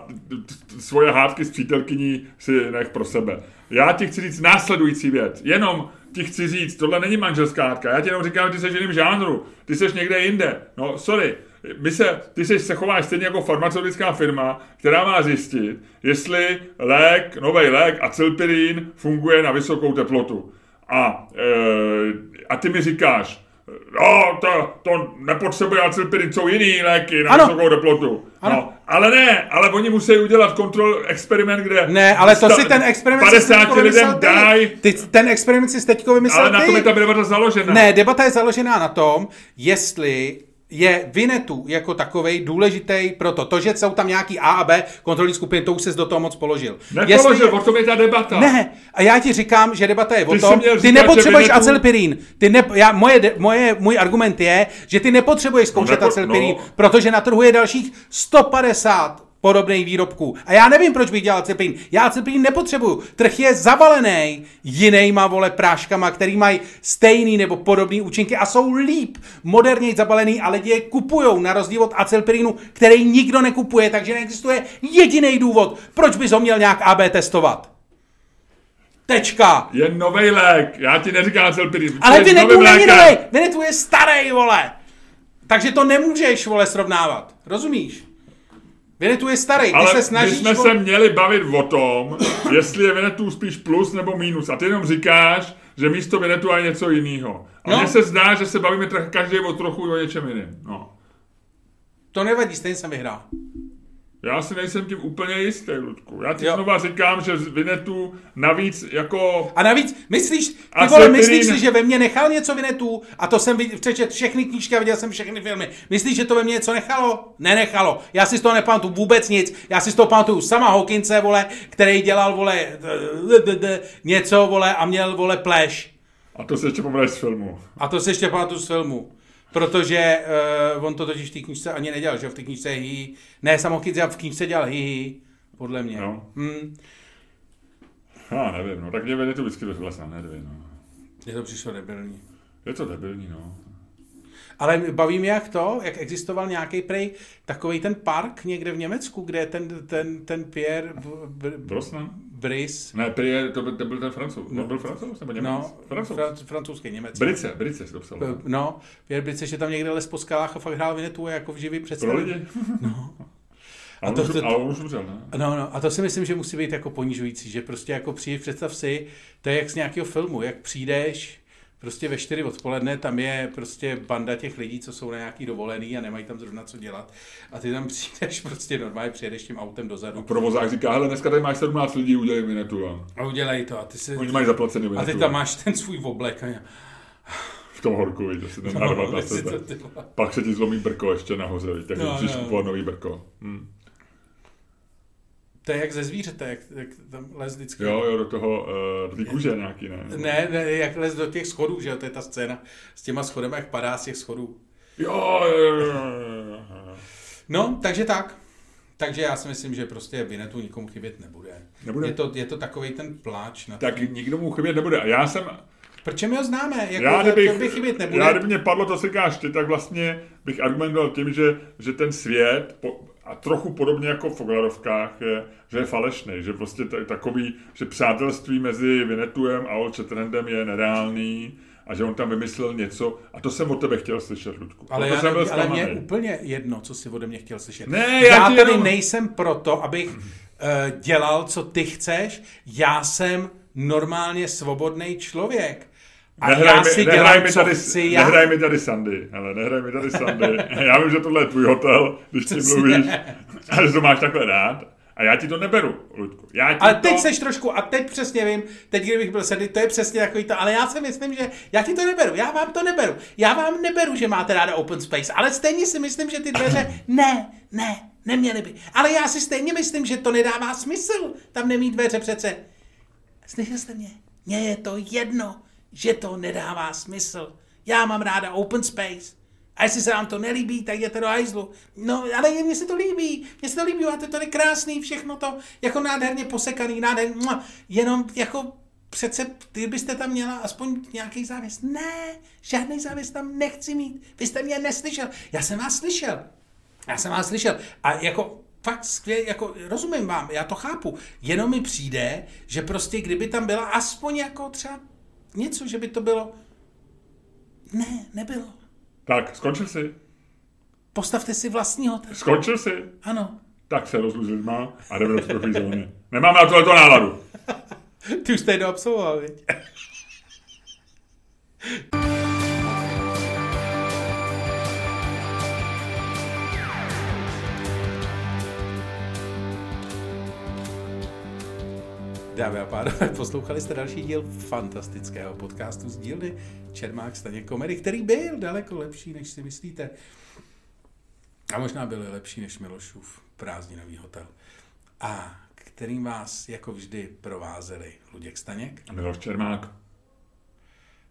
svoje hádky s přítelkyní si nech pro sebe. Já ti chci říct následující věc. Jenom ti chci říct, tohle není manželská hádka. Já ti jenom říkám, že ty jsi v jiném žánru. Ty jsi někde jinde. No, sorry my se, ty se, se chováš stejně jako farmaceutická firma, která má zjistit, jestli lék, nový lék acylpirín funguje na vysokou teplotu. A, e, a ty mi říkáš, no, to, to nepotřebuje acylpirín, jsou jiný léky na ano. vysokou teplotu. Ano. No, ale ne, ale oni musí udělat kontrol, experiment, kde... Ne, ale to si ten experiment 50 lidem dají... Ty, ten experiment si teďko vymyslel Ale na tom je ta debata založena. Ne, debata je založená na tom, jestli je Vinetu jako takový důležitý pro to. To, že jsou tam nějaký A a B kontrolní skupiny, to už se do toho moc položil. Nepoložil, Jestli, o tom je ta debata. Ne, a já ti říkám, že debata je ty o tom, ty nepotřebuješ Vinetu... acylpirín. Ty ne, já, moje, moje, můj argument je, že ty nepotřebuješ zkoušet no, nepo, acylpirín, no. protože na trhu je dalších 150 podobných výrobků. A já nevím, proč bych dělal cepín. Já cepín nepotřebuju. Trh je zavalený jinýma, vole, práškama, který mají stejný nebo podobný účinky a jsou líp, moderněji zabalený a lidi je kupujou na rozdíl od acylpirinu, který nikdo nekupuje, takže neexistuje jediný důvod, proč bys ho měl nějak AB testovat. Tečka. Je nový lék, já ti neříkám acylpirin. Ale vy není nový, Vinetu je starý, vole. Takže to nemůžeš, vole, srovnávat. Rozumíš? Vinetu je starý, ty Ale se snažíš... my jsme se měli bavit o tom, jestli je Vinetu spíš plus nebo minus. A ty jenom říkáš, že místo Vinetu je něco jiného. A no. mně se zdá, že se bavíme každý o trochu o něčem jiném. No. To nevadí, stejně jsem vyhrál. Já si nejsem tím úplně jistý, Ludku. Já ti jo. znova říkám, že z Vinetu navíc jako... A navíc, myslíš, ty vole, myslíš si, že ve mně nechal něco Vinetu? A to jsem přečet všechny knížky a viděl jsem všechny filmy. Myslíš, že to ve mně něco nechalo? Nenechalo. Já si z toho nepamatuju vůbec nic. Já si z toho pamatuju sama Hawkinse, vole, který dělal, vole, něco, vole, a měl, vole, pleš. A to se ještě pamatuješ z filmu. A to se ještě pamatuju z filmu. Protože uh, on to totiž v té knížce ani nedělal, že v té knížce hi, ne samokyt, v knížce dělal hi, hi podle mě. No. Hmm. Já nevím, no, tak mě vede to vždycky do na nervy, no. Je to přišlo debilní. Je to debilní, no. Ale baví mě jak to, jak existoval nějaký prej takový ten park někde v Německu, kde ten, ten, ten Pierre... Brosnan? Bris. Ne, Pierre, to byl, to byl ten francouz. No, byl francouz nebo Němec? No, francouz. Fra, francouzský, Němec. Brice, Brice si to psal. No, Pierre Brice, že tam někde les po skalách a fakt hrál Vinetu jako v živý představě. Pro lidi? No. A, to, to, ale on už umřel, ne? No, no, a to si myslím, že musí být jako ponižující, že prostě jako přijít, představ si, to je jak z nějakého filmu, jak přijdeš, prostě ve 4 odpoledne tam je prostě banda těch lidí, co jsou na nějaký dovolený a nemají tam zrovna co dělat. A ty tam přijdeš prostě normálně, přijedeš tím autem dozadu. A provozák říká, hele, dneska tady máš 17 lidí, udělej vinetu. A, a udělej to. A ty si... Oni mají zaplacený vinetu. A ty tam máš ten svůj oblek. A... V tom horku, víš, si ten no, narvat na sebe. Pak se ti zlomí brko ještě nahoře, takže no, musíš no. kupovat nový brko. Hm. To je jak ze zvířete, jak, jak tam les vždycky. Jo, jo, do toho, uh, do té kůže nějaký, ne? Ne, ne, jak les do těch schodů, že jo, to je ta scéna s těma schodem, jak padá z těch schodů. Jo, jo, jo, jo. No, takže tak. Takže já si myslím, že prostě Vinetu nikomu chybět nebude. Nebude. Je to, je to takový ten pláč. Na Tak nikdo mu chybět nebude. A já jsem, Proč my ho známe? Jako, já kdybych, to by chybět nebude. já kdyby mě padlo to, co říkáš ty, tak vlastně bych argumentoval tím, že, že ten svět, po, a trochu podobně jako v Foglarovkách, je, že je falešný, že prostě t- takový, že přátelství mezi Vinetuem a Old Shatterhandem je nereálný a že on tam vymyslel něco a to jsem od tebe chtěl slyšet, Ludku. Ale, já, jsem byl ale mě je úplně jedno, co si ode mě chtěl slyšet. Ne, já já tady jenom- nejsem proto, abych uh, dělal, co ty chceš. Já jsem normálně svobodný člověk. A Nehraj já mi, si nehraj dělám, mi tady, chci já. nehraj mi tady Sandy, ale nehraj mi tady Sandy. Já vím, že tohle je tvůj hotel, když ti mluvíš, a že to máš takhle rád. A já ti to neberu, Ludku. Já ti Ale to... teď seš trošku, a teď přesně vím, teď kdybych byl sedy, to je přesně takový to, ale já si myslím, že já ti to neberu, já vám to neberu. Já vám neberu, že máte ráda open space, ale stejně si myslím, že ty dveře, ne, ne, neměly by. Ale já si stejně myslím, že to nedává smysl, tam nemít dveře přece. Slyšel jste mě? Mně je to jedno, že to nedává smysl. Já mám ráda open space. A jestli se vám to nelíbí, tak jděte do hajzlu. No, ale mně se to líbí. Mně se to líbí, je tady krásný, všechno to jako nádherně posekaný, nádherně, jenom jako přece, ty byste tam měla aspoň nějaký závěs. Ne, žádný závěs tam nechci mít. Vy jste mě neslyšel. Já jsem vás slyšel. Já jsem vás slyšel. A jako fakt skvěle, jako rozumím vám, já to chápu. Jenom mi přijde, že prostě kdyby tam byla aspoň jako třeba něco, že by to bylo... Ne, nebylo. Tak, skončil jsi. Postavte si vlastní hotel. Skončil jsi. Ano. Tak se rozluž lidma a jdeme do vzduchové zóny. Nemáme na tohleto náladu. Ty už to jednou absolvoval, viď? Dámy a pánové, poslouchali jste další díl fantastického podcastu z dílny Čermák Staněk Komedy, který byl daleko lepší, než si myslíte. A možná byl lepší než Milošův prázdninový hotel. A kterým vás jako vždy provázeli Luděk Staněk. A Miloš Čermák.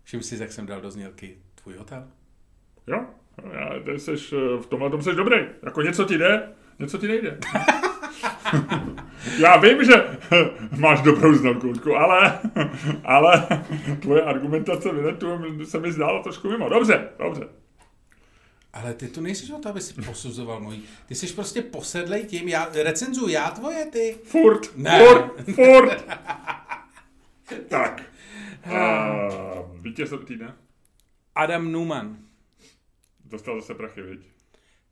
Všim si, jak jsem dal do znělky tvůj hotel? Jo, já, seš, eh, v tomhle tom seš dobrý. Jako něco ti jde, něco ti nejde. já vím, že máš dobrou známku, Ludku, ale, ale tvoje argumentace Vinetu se mi zdála trošku mimo. Dobře, dobře. Ale ty tu nejsi o to, aby si posuzoval mojí. Ty jsi prostě posedlej tím, já recenzuju já tvoje, ty. Furt, Ne. furt, furt. tak. Uh, vítěz týdne. Adam Newman. Dostal zase prachy, viď?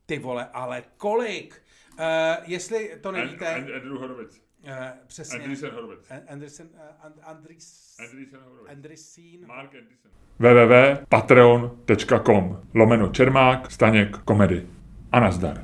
Ty vole, ale kolik? Uh, jestli to nevíte, And, and, Andrew Horovic. uh, přesně. Andreessen Horovic. An- Anderson, uh, And- Andris, Andreessen Horovic. Andrisín. Mark Andreessen. www.patreon.com lomeno Čermák, Staněk, komedy. A nazdar.